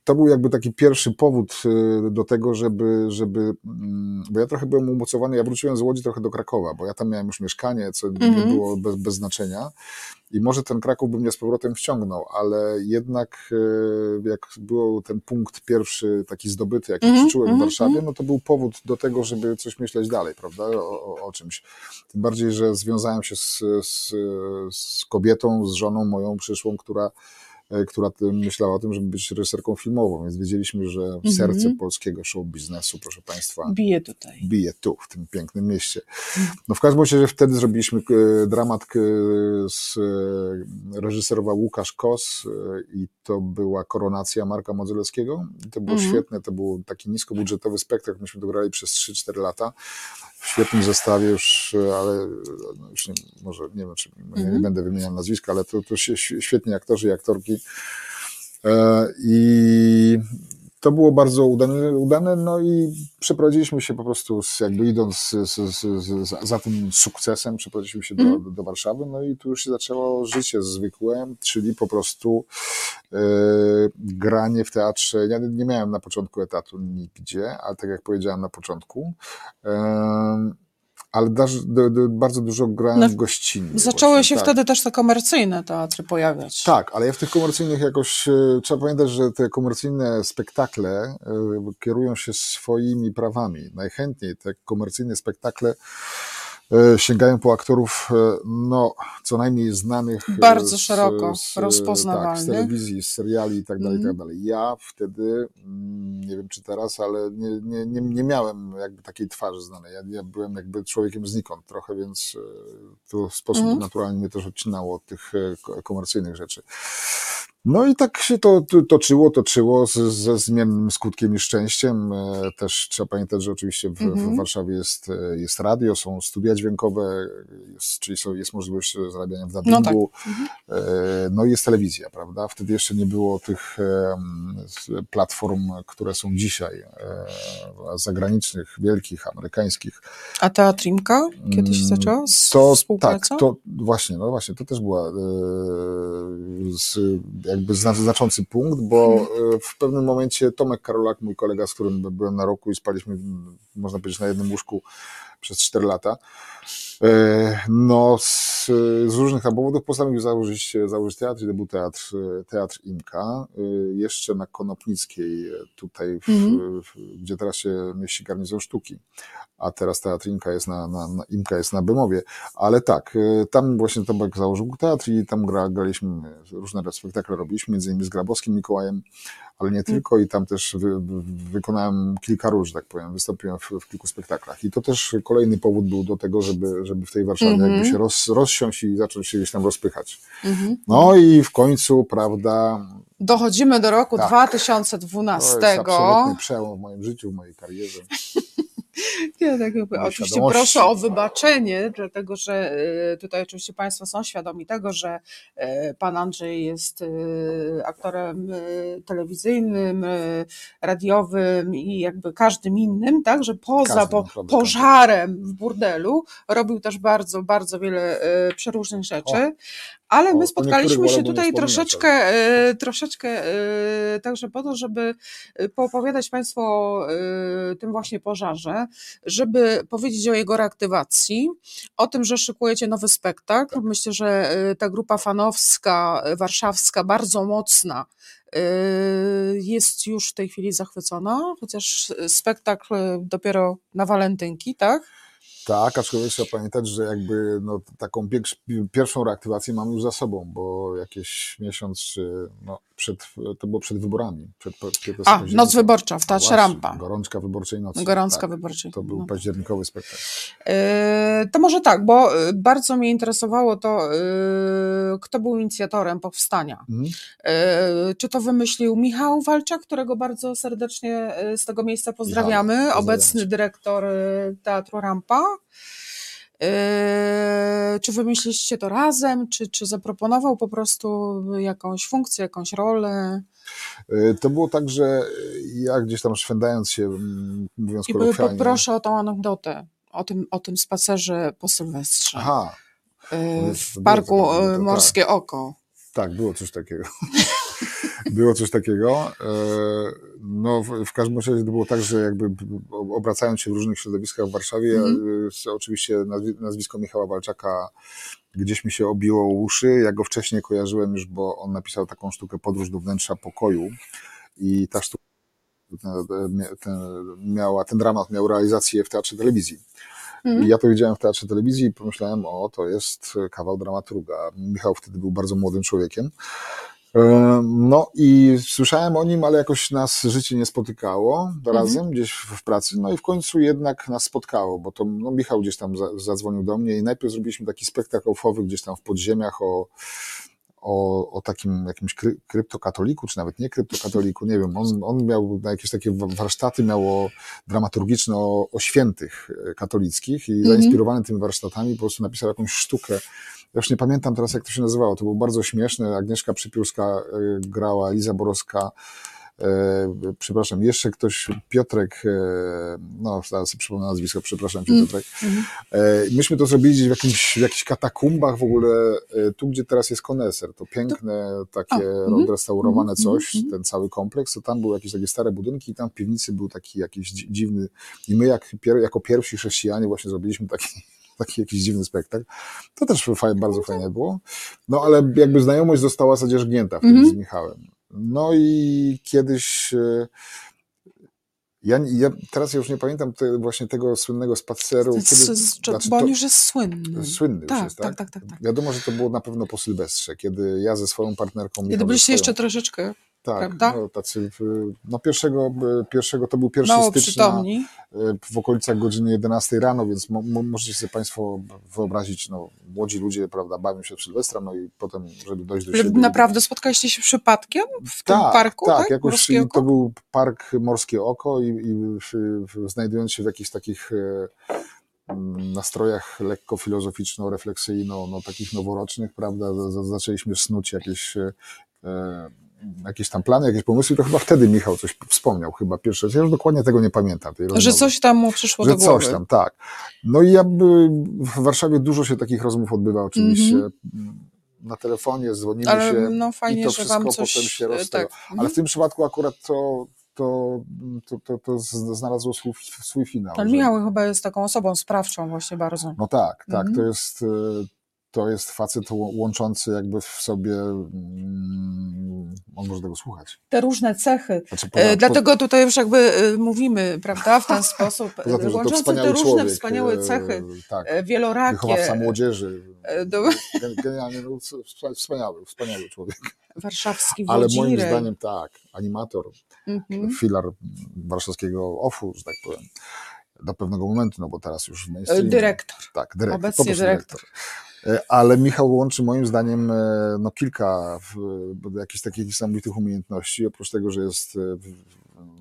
to był jakby taki pierwszy powód e, do tego, żeby, żeby, mm, bo ja trochę byłem umocowany, ja wróciłem z Łodzi trochę do Krakowa, bo ja tam miałem już mieszkanie, co mm -hmm. nie mhm. było bez, bez znaczenia. I może ten Kraków by mnie z powrotem wciągnął, ale jednak jak był ten punkt pierwszy taki zdobyty, jaki mm -hmm, przeczułem mm -hmm. w mhm, Warszawie, mhm. no to był powód do tego, żeby coś myśleć dalej, prawda, o, o, o czymś. Tym bardziej, że związałem się z, z, z kobietą, z żoną moją przyszłą, która E, która myślała o tym, żeby być reżyserką filmową, więc wiedzieliśmy, że -hmm. serce polskiego show biznesu, proszę Państwa, bije tutaj. Bije tu, w tym pięknym mieście. No w każdym razie wtedy zrobiliśmy e, dramat e, z reżyserował Łukasz Kos i to była koronacja Marka Modzelewskiego. To było -hmm. świetne, to był taki niskobudżetowy spektakl, myśmy to grali przez 3-4 lata w świetnym zestawie już, ale no już nie, może nie wiem, czy nie, nie mhm. będę wymieniał nazwiska, ale to, to świetni aktorzy i aktorki. E, I to było bardzo udane, udane, no i przeprowadziliśmy się po prostu, z, jakby idąc z, z, za tym sukcesem, przeprowadziliśmy się do, mm. do, Warszawy, no i tu już się zaczęło życie zwykłe, czyli po prostu e, granie w teatrze. Ja nie miałem na początku etatu nigdzie, ale tak jak powiedziałem na początku, e, ale daż, do, do, bardzo dużo grałem no, gościnnie. Zaczęły właśnie, się tak. wtedy też te komercyjne teatry pojawiać. Tak, ale ja w tych komercyjnych jakoś, e, trzeba pamiętać, że te komercyjne spektakle e, kierują się swoimi prawami. Najchętniej te komercyjne spektakle sięgają po aktorów, e, no, co najmniej znanych. e, Bardzo z- szeroko z, rozpoznawalnych. Tak, z telewizji, z seriali i tak dalej, i tak Mhm. dalej. Ja wtedy, mm, nie wiem czy teraz, ale nie, nie, nie, nie miałem jakby takiej twarzy znanej. Ja, ja byłem jakby człowiekiem znikąd trochę, więc e, to w sposób Mhm. naturalny mnie też odcinało od tych e, ko- komercyjnych rzeczy. No i tak się to to- toczyło, toczyło z, ze zmiennym skutkiem i szczęściem. E, Też trzeba pamiętać, że oczywiście w, w Mhm. Warszawie jest, e, jest radio, są studia dźwiękowe, jest, czyli są, jest możliwość zarabiania w dubbingu, Mhm. e, no i jest telewizja, prawda? Wtedy jeszcze nie było tych platform, które są dzisiaj, zagranicznych, wielkich, amerykańskich. A Teatrimka? Kiedy się Mm, zaczęła To tak, to właśnie, no właśnie, to też była z, jakby zna- znaczący punkt, bo Mhm. e, w pewnym momencie Tomek Karolak, mój kolega, z którym byłem na roku i spaliśmy, można powiedzieć, na jednym łóżku przez 4 lata, e, no z, z różnych tam powodów postanowił założyć, założyć teatr i to był teatr, teatr Imka, e, jeszcze na Konopnickiej, e, tutaj, w, Mhm. w, gdzie teraz się mieści garnizon sztuki. A teraz teatr Imka jest na, na, na, Imka jest na Bemowie, ale tak, tam właśnie Tomek założył teatr i tam gra, graliśmy, różne spektakle robiliśmy, między innymi z Grabowskim Mikołajem, ale nie tylko i tam też wy, wy, wykonałem kilka ról, że tak powiem, wystąpiłem w, w kilku spektaklach i to też kolejny powód był do tego, żeby, żeby w tej Warszawie Mhm. jakby się roz, rozsiąść i zacząć się gdzieś tam rozpychać. Mhm. No i w końcu, prawda, Dochodzimy do roku Tak. 2012. to jest absolutny przełom w moim życiu, w mojej karierze. Nie, tak jakby, oczywiście proszę o wybaczenie, dlatego że e, tutaj oczywiście Państwo są świadomi tego, że e, Pan Andrzej jest e, aktorem telewizyjnym, radiowym i jakby każdym innym, tak, że poza po, pożarem w burdelu robił też bardzo, bardzo wiele przeróżnych rzeczy. Ale my spotkaliśmy się tutaj troszeczkę, e, troszeczkę e, także po to, żeby e, poopowiadać Państwu o tym właśnie pożarze, żeby powiedzieć o jego reaktywacji, o tym, że szykujecie nowy spektakl. Myślę, że ta grupa fanowska, warszawska, bardzo mocna, jest już w tej chwili zachwycona, chociaż spektakl dopiero na walentynki, tak? Tak, aczkolwiek trzeba pamiętać, że jakby no, taką pier- pierwszą reaktywację mamy już za sobą, bo jakieś miesiąc czy no, przed, to było przed wyborami. Przed, przed A, Noc Wyborcza w Teatrze Właśnie, Rampa. Gorączka wyborczej nocy. Gorączka tak, wyborczej. To był no. październikowy spektakl. E, To może tak, bo e, bardzo mnie interesowało to, e, kto był inicjatorem powstania. Mhm. E, Czy to wymyślił Michał Walczak, którego bardzo serdecznie e, z tego miejsca pozdrawiamy, pozdrawiamy obecny dyrektor e, Teatru Rampa. E, Czy wymyśliliście to razem, czy, czy zaproponował po prostu jakąś funkcję, jakąś rolę? Y, To było tak, że ja gdzieś tam szwendając się, mm, mówiąc I kolokwialnie... poproszę o tą anegdotę, o tym, o tym spacerze po Sylwestrze. Aha, jest- w parku anegdota, Morskie Oko. Tak, było coś takiego. [LAUGHS] było coś takiego. E, No, w, każdym razie to było tak, że jakby obracając się w różnych środowiskach w Warszawie, e, oczywiście nazwi- nazwisko Michała Walczaka gdzieś mi się obiło o uszy. Ja go wcześniej kojarzyłem już, bo on napisał taką sztukę Podróż do wnętrza pokoju i ta sztuka ten, ten, miała, ten dramat miał realizację w Teatrze Telewizji. Mhm. I ja to widziałem w Teatrze Telewizji i pomyślałem, o, to jest kawał dramaturga. Michał wtedy był bardzo młodym człowiekiem. E, No i słyszałem o nim, ale jakoś nas życie nie spotykało razem gdzieś w pracy. No i w końcu jednak nas spotkało, bo to no, Michał gdzieś tam za, zadzwonił do mnie i najpierw zrobiliśmy taki spektakl ofowy gdzieś tam w podziemiach o, o, o takim jakimś kry, kryptokatoliku, czy nawet nie kryptokatoliku, nie wiem. On, on miał jakieś takie wa- warsztaty miało dramaturgiczne o, o świętych e, katolickich i Mhm. zainspirowany tymi warsztatami po prostu napisał jakąś sztukę. Ja już nie pamiętam teraz, jak to się nazywało. To było bardzo śmieszne. Agnieszka Przypiórska e, grała, Liza Borowska, e, przepraszam, jeszcze ktoś, Piotrek, e, no zaraz sobie przypomnę nazwisko, przepraszam cię Mm. Piotrek. Myśmy to zrobili gdzieś w, jakimś, w jakichś katakumbach w ogóle, tu gdzie teraz jest koneser, to piękne, takie A, mhm, odrestaurowane mhm, coś, mhm. ten cały kompleks, to tam były jakieś takie stare budynki i tam w piwnicy był taki jakiś dzi- dziwny, i my jak, jako pierwsi chrześcijanie właśnie zrobiliśmy taki, taki jakiś dziwny spektakl. To też fajnie, bardzo fajne było. No ale jakby znajomość została zadzierzgnięta wtedy Mhm. z Michałem. No i kiedyś e, Ja, ja teraz już nie pamiętam te, właśnie tego słynnego spaceru. Kiedy, z- znaczy bo on to- już jest słynny. Słynny już tak, jest, tak, tak? tak, tak, tak. Wiadomo, że to było na pewno po Sylwestrze, kiedy ja ze swoją partnerką. Kiedy byliście swoją, jeszcze troszeczkę tak, prawda? No, tacy, no pierwszego, pierwszego to był pierwszy mało stycznia przytomni. e, w okolicach godziny 11 rano, więc mo, mo, możecie sobie Państwo wyobrazić, no, młodzi ludzie, prawda, bawią się w Sylwestra, no i potem, żeby dojść do siebie. Naprawdę spotkaliście się przypadkiem w tym tak, parku? Tak, Tak, jakoś to był park Morskie Oko i, i w, w, znajdując się w jakichś takich e, nastrojach lekko filozoficzno-refleksyjno, no, takich noworocznych, prawda, zaczęliśmy snuć jakieś, e, e, jakieś tam plany, jakieś pomysły, to chyba wtedy Michał coś wspomniał, chyba pierwszy raz. Ja już dokładnie tego nie pamiętam. Tej Że coś tam mu przyszło Że do głowy. coś tam, tak. No i ja by, w Warszawie dużo się takich rozmów odbywa oczywiście. Na telefonie dzwonimy Mhm. Ale się. no fajnie, i to wszystko wam coś... potem się e, rozstaje. tak. Ale w tym przypadku akurat to, to, to, to, to znalazło swój, swój finał. Ale że- Michał chyba jest taką osobą sprawczą właśnie bardzo. No tak, tak. Mhm. To jest. To jest facet łączący jakby w sobie. mm, On może tego słuchać. Te różne cechy. Znaczy, E, poza- Dlatego tutaj już jakby e, mówimy, prawda, w ten sposób, [LAUGHS] poza tym, łączące te różne człowiek, wspaniałe e, cechy, Tak. wielorakie. Wychowawca młodzieży. do- [LAUGHS] Gen- Genialnie, no, wspa- wspaniały, wspaniały człowiek. Warszawski Ale moim zdaniem tak, animator, Mhm. filar warszawskiego OFU, że tak powiem, do pewnego momentu, no bo teraz już w mainstreamie. Dyrektor. Tak, dyrektor. Obecnie po prostu dyrektor. E, Ale Michał łączy moim zdaniem e, no, kilka w, jakichś takich niesamowitych umiejętności. Oprócz tego, że jest e,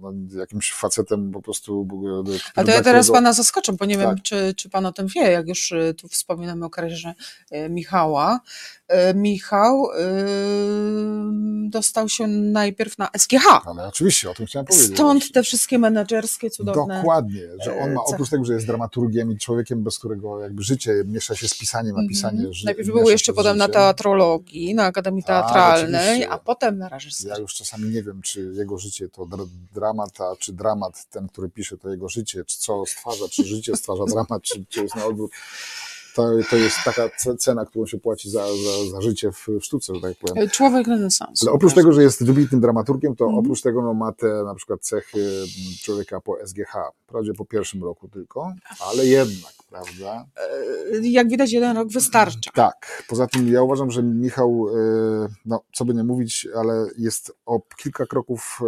no, jakimś facetem po prostu. A to ja teraz pana zaskoczę, bo nie wiem, Tak. czy, czy pan o tym wie, jak już y, tu wspominamy o karierze y, Michała. Y, Michał y, dostał się najpierw na SGH. Ale oczywiście, o tym chciałem powiedzieć. Stąd te wszystkie menedżerskie, cudowne. Dokładnie, że on ma oprócz tego, że jest dramaturgiem i człowiekiem, bez którego jakby życie miesza się z pisaniem, a pisanie Mhm. ży- Najpierw był jeszcze potem na teatrologii, na Akademii Tak, Teatralnej, oczywiście. a potem na reżyserii. Ja już czasami nie wiem, czy jego życie to dra- dramat, a czy dramat ten, który pisze, to jego życie, czy co stwarza, czy życie stwarza dramat, czy, czy jest na odwrót. To, to jest taka ce- cena, którą się płaci za, za, za życie w, sztuce, że tak powiem. Człowiek renesansu. Ale oprócz tego, że jest wybitnym dramaturgiem, to Mhm. oprócz tego no, ma te na przykład cechy mm, człowieka po SGH. Wprawdzie po pierwszym roku tylko, ale jednak, prawda? Y, Jak widać, jeden rok wystarcza. Tak. Poza tym ja uważam, że Michał, e, no co by nie mówić, ale jest o kilka kroków, e,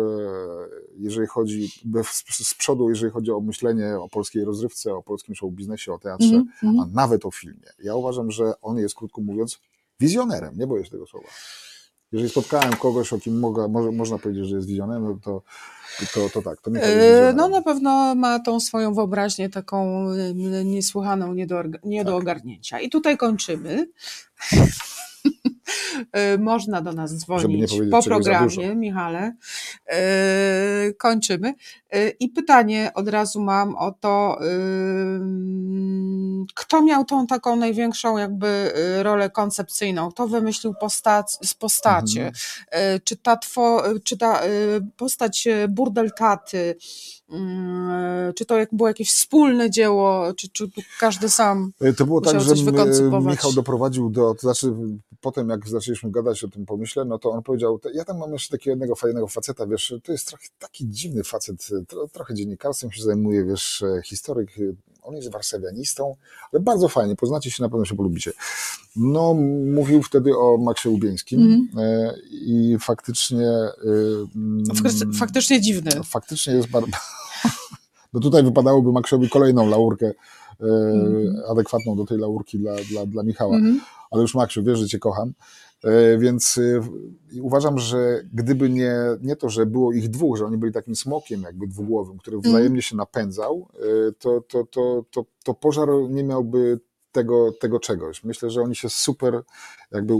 jeżeli chodzi z, przodu, jeżeli chodzi o myślenie o polskiej rozrywce, o polskim show biznesie, o teatrze, Mhm, mhm. a nawet o filmie. Ja uważam, że on jest, krótko mówiąc, wizjonerem. Nie boję się tego słowa. Jeżeli spotkałem kogoś, o kim mogę, może, można powiedzieć, że jest wizjonerem, no to, to, to tak, to Michał jest wizjonerem. No na pewno ma tą swoją wyobraźnię taką y, niesłychaną nie do, nie do Tak. ogarnięcia. I tutaj kończymy. E, [LAUGHS] Można do nas dzwonić po programie, Michale. E, Kończymy. E, I pytanie od razu mam o to, kto miał tą taką największą jakby y, rolę koncepcyjną? Kto wymyślił postac, z postacie? Mhm. Czy ta, two, czy ta postać burdel taty, czy to jak było jakieś wspólne dzieło, czy, czy każdy sam? E, To było tak, że wykoncypować. Michał doprowadził do, to znaczy potem jak zaczęliśmy gadać o tym pomyśle, no to on powiedział, "To ja tam mam jeszcze takiego jednego fajnego faceta, wiesz, to jest trochę taki dziwny facet, tro, trochę dziennikarstwem się zajmuje, wiesz, e, historyk, e, on jest warszawianistą, ale bardzo fajnie, poznacie się, na pewno się polubicie. No, mówił wtedy o Maxie Łubieńskim Mhm. e, i faktycznie... e, mm, Fak- Faktycznie dziwny. no, faktycznie jest bardzo. [LAUGHS] No tutaj wypadałoby Maxowi kolejną laurkę Mhm. adekwatną do tej laurki dla, dla, dla Michała. Mhm. Ale już Maksiu, wiesz, że cię kocham. E, więc e, uważam, że gdyby nie, nie to, że było ich dwóch, że oni byli takim smokiem jakby dwugłowym, który Mhm. wzajemnie się napędzał, e, to, to, to, to, to pożar nie miałby tego, tego czegoś. Myślę, że oni się super jakby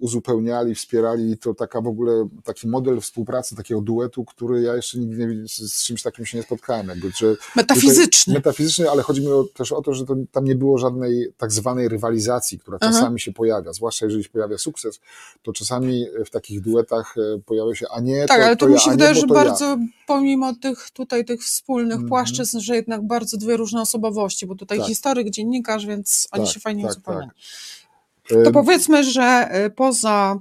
uzupełniali, wspierali to taka w ogóle taki model współpracy, takiego duetu, który ja jeszcze nigdy nie, z, czymś takim się nie spotkałem. Jakby, że Metafizyczny. Metafizyczny, ale chodzi mi o, też o to, że to, tam nie było żadnej tak zwanej rywalizacji, która Aha. czasami się pojawia, zwłaszcza jeżeli się pojawia sukces, to czasami w takich duetach e, pojawia się, a nie, Tak, to, ale to tu mi ja, się a nie, wydaje, bo że to ja. bardzo, pomimo tych tutaj tych wspólnych Mhm. płaszczyzn, że jednak bardzo dwie różne osobowości, bo tutaj Tak. historyk, dziennikarz, więc oni Tak, się fajnie tak, uzupełniają. E, To powiedzmy, że y, poza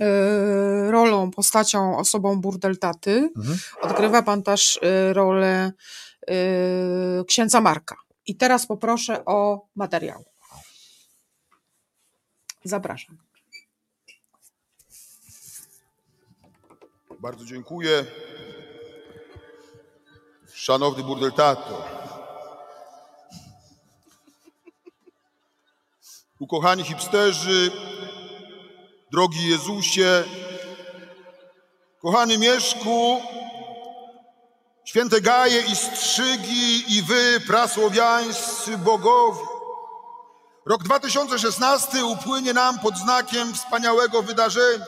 e, rolą, postacią, osobą burdeltaty. Mhm. Odgrywa pan też e, rolę e, księdza Marka. I teraz poproszę o materiał. Zapraszam. Bardzo dziękuję. Szanowny burdeltato. Ukochani hipsterzy, drogi Jezusie, kochany Mieszku, święte gaje i strzygi i wy, prasłowiańscy bogowie. Rok 2016 upłynie nam pod znakiem wspaniałego wydarzenia.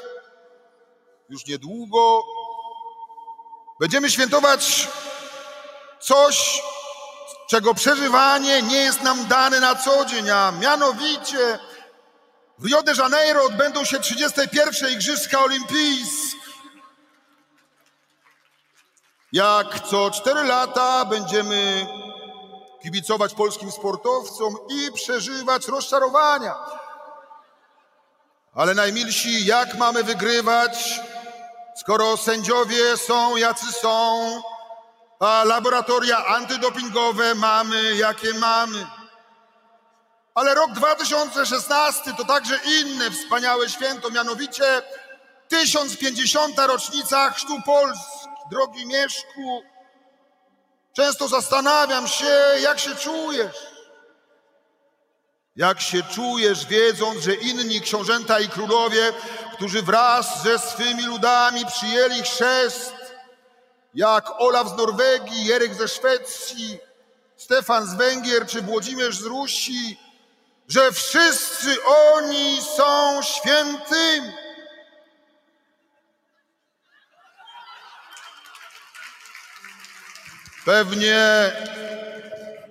Już niedługo będziemy świętować coś, czego przeżywanie nie jest nam dane na co dzień, a mianowicie w Rio de Janeiro odbędą się 31. Igrzyska Olimpijskie. Jak co 4 lata będziemy kibicować polskim sportowcom i przeżywać rozczarowania. Ale najmilsi, jak mamy wygrywać, skoro sędziowie są jacy są, a laboratoria antydopingowe mamy jakie mamy. Ale rok 2016 to także inne wspaniałe święto, mianowicie 1050. rocznica Chrztu Polski. Drogi Mieszku, często zastanawiam się, jak się czujesz. Jak się czujesz, wiedząc, że inni książęta i królowie, którzy wraz ze swymi ludami przyjęli chrzest, jak Olaf z Norwegii, Jerek ze Szwecji, Stefan z Węgier czy Włodzimierz z Rusi, że wszyscy oni są świętymi. Pewnie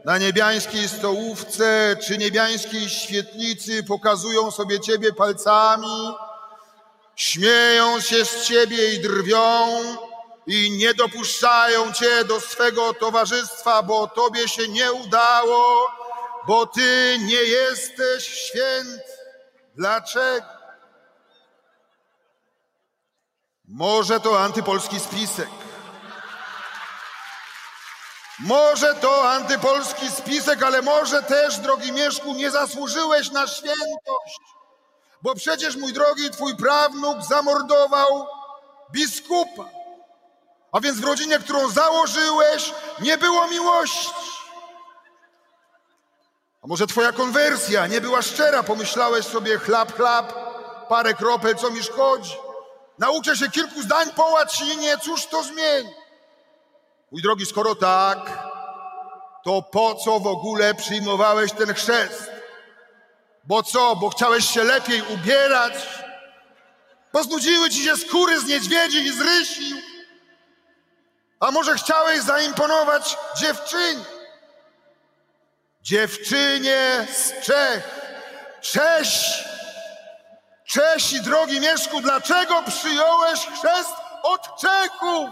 na niebiańskiej stołówce czy niebiańskiej świetlicy pokazują sobie ciebie palcami, śmieją się z ciebie i drwią i nie dopuszczają cię do swego towarzystwa, bo tobie się nie udało, bo ty nie jesteś święty. Dlaczego? Może to antypolski spisek. Może to antypolski spisek, ale może też, drogi Mieszku, nie zasłużyłeś na świętość. Bo przecież, mój drogi, twój prawnuk zamordował biskupa. A więc w rodzinie, którą założyłeś, nie było miłości. A może twoja konwersja nie była szczera, pomyślałeś sobie chlap, chlap, parę kropel, co mi szkodzi. Nauczę się kilku zdań po łacinie, cóż to zmieni? Mój drogi, skoro tak, to po co w ogóle przyjmowałeś ten chrzest? Bo co, bo chciałeś się lepiej ubierać? Bo znudziły ci się skóry z niedźwiedzi i z rysi? A może chciałeś zaimponować dziewczynie? Dziewczynie z Czech. Cześć! Cześć i drogi Mieszku, dlaczego przyjąłeś chrzest od Czechów?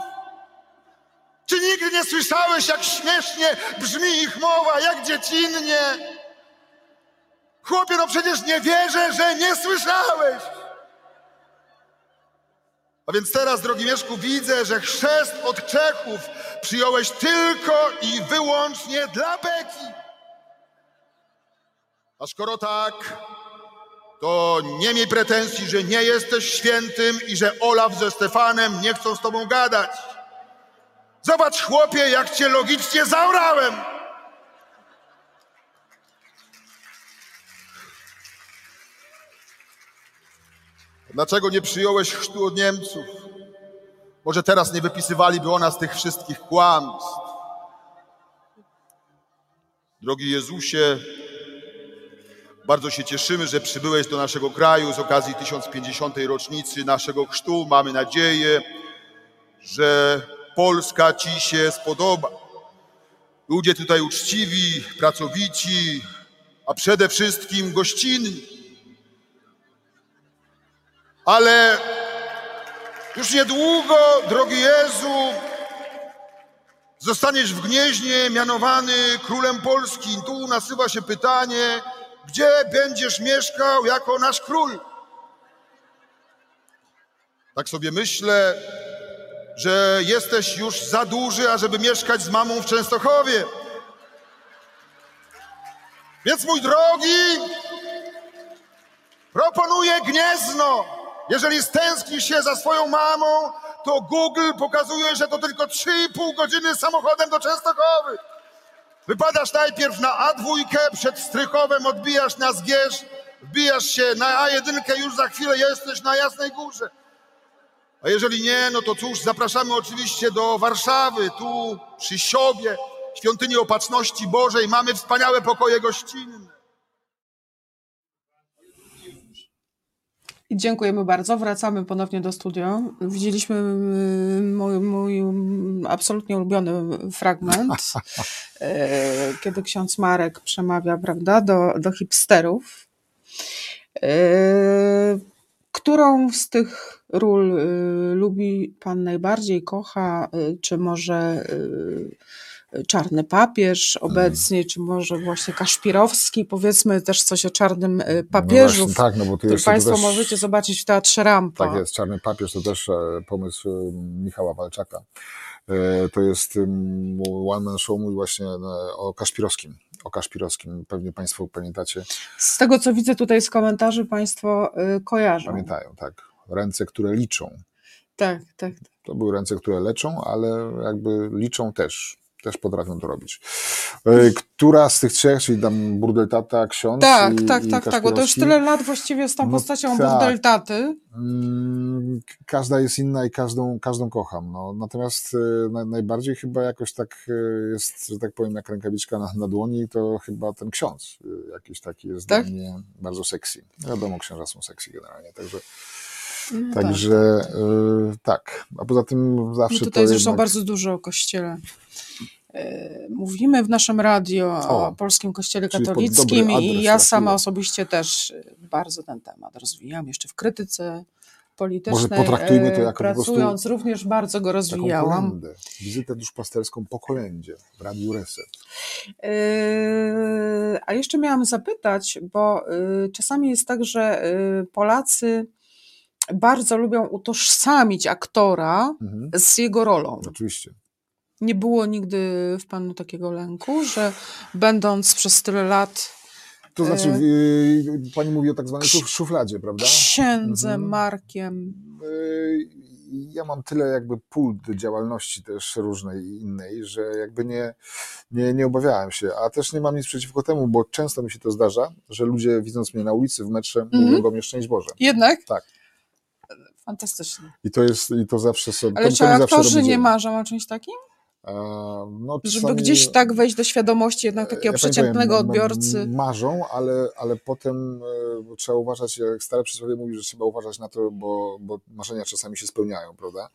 Czy nigdy nie słyszałeś, jak śmiesznie brzmi ich mowa, jak dziecinnie? Chłopie, no przecież nie wierzę, że nie słyszałeś. A więc teraz, drogi Mieszku, widzę, że chrzest od Czechów przyjąłeś tylko i wyłącznie dla Beki. A skoro tak, to nie miej pretensji, że nie jesteś świętym i że Olaf ze Stefanem nie chcą z tobą gadać. Zobacz, chłopie, jak cię logicznie zaorałem. Dlaczego nie przyjąłeś chrztu od Niemców? Może teraz nie wypisywaliby o nas tych wszystkich kłamstw. Drogi Jezusie, bardzo się cieszymy, że przybyłeś do naszego kraju z okazji 1050. rocznicy naszego chrztu. Mamy nadzieję, że Polska Ci się spodoba. Ludzie tutaj uczciwi, pracowici, a przede wszystkim gościnni. Ale już niedługo, drogi Jezu, zostaniesz w Gnieźnie mianowany królem Polski. Tu nasuwa się pytanie, gdzie będziesz mieszkał jako nasz król? Tak sobie myślę, że jesteś już za duży, ażeby mieszkać z mamą w Częstochowie. Więc mój drogi, proponuję Gniezno. Jeżeli stęsknisz się za swoją mamą, to Google pokazuje, że to tylko 3,5 godziny samochodem do Częstochowy. Wypadasz najpierw na A2, przed Strychowem odbijasz na Zgierz, wbijasz się na A1, już za chwilę jesteś na Jasnej Górze. A jeżeli nie, no to cóż, zapraszamy oczywiście do Warszawy, tu przy Siobie, świątyni Opatrzności Bożej, mamy wspaniałe pokoje gościnne. I dziękujemy bardzo. Wracamy ponownie do studio. Widzieliśmy y, mój, mój absolutnie ulubiony fragment, y, [LAUGHS] kiedy ksiądz Marek przemawia, prawda, do, do hipsterów. Y, Którą z tych ról y, lubi Pan najbardziej, kocha, czy może Czarny Papież obecnie, czy może właśnie Kaszpirowski? Powiedzmy też coś o Czarnym Papieżu, No właśnie, tak, no bo tu jeszcze Państwo też, możecie zobaczyć w Teatrze Rampa. Tak jest, Czarny Papież to też e, pomysł e, Michała Walczaka. E, To jest one man show mój właśnie o Kaszpirowskim. O Kaszpirowskim. Pewnie Państwo pamiętacie, Z tego, co widzę tutaj z komentarzy, Państwo kojarzą. pamiętają, tak. Ręce, które liczą. Tak, tak. To były ręce, które leczą, ale jakby liczą też. Też potrafią to robić. E, Która z tych trzech, czyli tam Burdel Tata, Ksiądz Tak, i, tak, i tak, tak, bo to już tyle lat właściwie z tą No postacią tak. burdel taty. Mm, Każda jest inna i każdą, każdą kocham. No, natomiast e, na, najbardziej chyba jakoś tak e, jest, że tak powiem, jak rękawiczka na, na dłoni, to chyba ten ksiądz jakiś taki jest Tak? dla mnie bardzo sexy. Wiadomo, księża są sexy generalnie, także, No tak. także e, tak. A poza tym zawsze tutaj to zresztą jednak, bardzo dużo o kościele. E, Mówimy w naszym radio o, O, Polskim Kościele Katolickim i ja sama osobiście też bardzo ten temat rozwijam, jeszcze w krytyce politycznej, Może potraktujmy to e, jako pracując również bardzo go rozwijałam. kolędę, wizytę duszpasterską po kolędzie w Radiu Reset. Yy, A jeszcze miałam zapytać, bo yy, czasami jest tak, że yy, Polacy bardzo lubią utożsamić aktora Mhm. z jego rolą. Oczywiście. Nie było nigdy w panu takiego lęku, że będąc przez tyle lat To znaczy, E, y, pani mówi o tak zwanej szuf- szufladzie, prawda? księdzem Mhm. Markiem, Y, Ja mam tyle jakby pól działalności też różnej i innej, że jakby nie, nie, nie obawiałem się, a też nie mam nic przeciwko temu, bo często mi się to zdarza, że ludzie widząc mnie na ulicy, w metrze, Mhm. mówią do mnie szczęść Boże. jednak? Tak. Fantastycznie. I to jest, i to zawsze sobie, Ale czy aktorzy nie marzą o czymś takim? A, No, Żeby gdzieś tak wejść do świadomości jednak takiego Ja pani przeciętnego powiem, m- odbiorcy. Marzą, ale, ale potem e, trzeba uważać, jak stare przysłowie mówi, że trzeba uważać na to, bo, bo marzenia czasami się spełniają, prawda?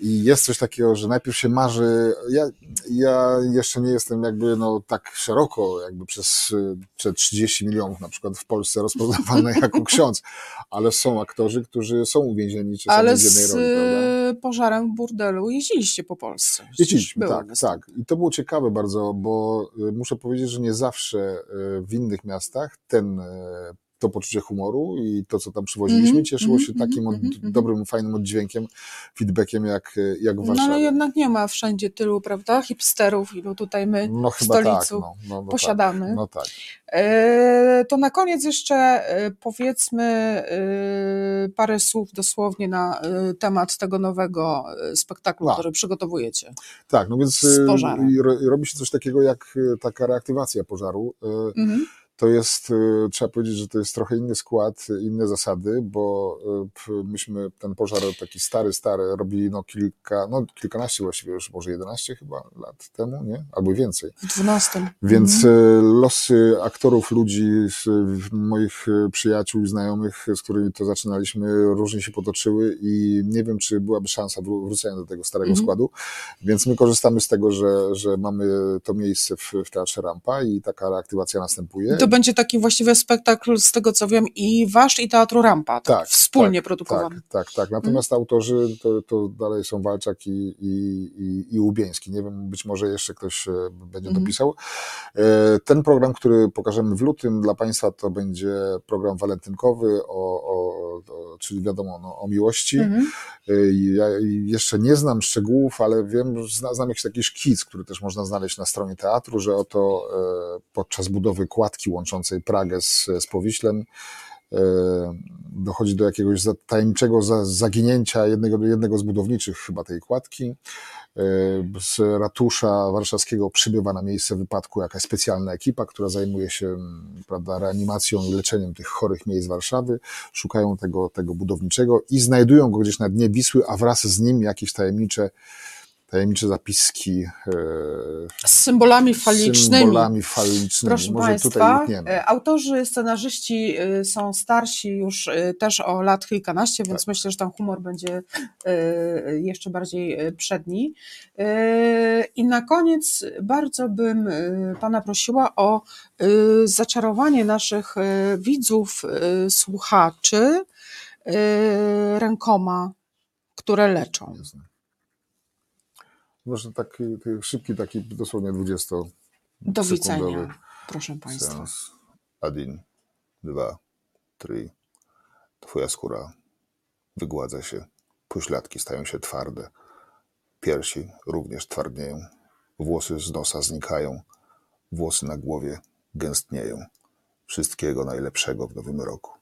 I jest coś takiego, że najpierw się marzy. Ja, ja jeszcze nie jestem jakby no, tak szeroko, jakby przez e, te 30 milionów na przykład w Polsce rozpoznawany [LAUGHS] jako ksiądz, ale są aktorzy, którzy są uwięzieni czasami Ale w jednej z roli, prawda? Pożarem w burdelu jeździliście po Polsce. Jeździliśmy, tak, tak. I to było ciekawe bardzo, bo y, muszę powiedzieć, że nie zawsze y, w innych miastach ten, y, to poczucie humoru i to, co tam przywoziliśmy, Mhm, cieszyło się mhm, takim od, mhm, dobrym, fajnym oddźwiękiem, feedbackiem jak, jak w No Warszawie. ale jednak nie ma wszędzie tylu, prawda, hipsterów, ilu tutaj my No w tak, stolicu no, no, no posiadamy. Tak, no tak. E, To na koniec jeszcze e, powiedzmy e, parę słów dosłownie na temat tego nowego spektaklu, A. który przygotowujecie. Tak, no więc robi się coś takiego jak taka reaktywacja pożaru. Mhm. To jest, y, trzeba powiedzieć, że to jest trochę inny skład, inne zasady, bo y, myśmy ten pożar taki stary, stary robili no kilka, no kilkanaście właściwie już, może 11 chyba lat temu, nie? Albo więcej. W 12. Więc Mhm. y, losy aktorów, ludzi, moich przyjaciół i znajomych, z którymi to zaczynaliśmy, różnie się potoczyły i nie wiem, czy byłaby szansa wró- wrócenia do tego starego Mhm. składu. Więc my korzystamy z tego, że, że mamy to miejsce w, w Teatrze Rampa i taka reaktywacja następuje. To to będzie taki właściwie spektakl, z tego co wiem, i wasz, i Teatru Rampa. Tak, Wspólnie tak, produkowany. Tak, tak, tak. Natomiast autorzy to, to dalej są Walczak i, i, i, i Łubieński. Nie wiem, być może jeszcze ktoś e, będzie Mhm. dopisał. E, Ten program, który pokażemy w lutym dla Państwa, to będzie program walentynkowy, o, o, czyli wiadomo, no, o miłości. E, Ja jeszcze nie znam szczegółów, ale wiem, zna- znam jakiś taki szkic, który też można znaleźć na stronie teatru, że oto podczas budowy kładki łączącej Pragę z, z Powiślem e, dochodzi do jakiegoś tajemniczego za- zaginięcia jednego, jednego z budowniczych chyba tej kładki. E, Z ratusza warszawskiego przybywa na miejsce wypadku jakaś specjalna ekipa, która zajmuje się prawda, reanimacją i leczeniem tych chorych miejsc Warszawy. Szukają tego, tego budowniczego i znajdują go gdzieś na dnie Wisły, a wraz z nim jakieś tajemnicze, tajemnicze zapiski e, Z symbolami falicznymi. symbolami falicznymi. Proszę Może Państwa, e, autorzy, scenarzyści e, są starsi już też o lat kilkanaście, więc Tak. myślę, że tam humor będzie jeszcze bardziej przedni. I na koniec bardzo bym Pana prosiła o zaczarowanie naszych widzów, słuchaczy rękoma, które leczą. Jasne. Może taki, taki szybki, taki dosłownie 20 Do widzenia, proszę Państwa. Adin, dwa, trzy. Twoja skóra wygładza się, pośladki stają się twarde, piersi również twardnieją, włosy z nosa znikają, włosy na głowie gęstnieją. Wszystkiego najlepszego w nowym roku.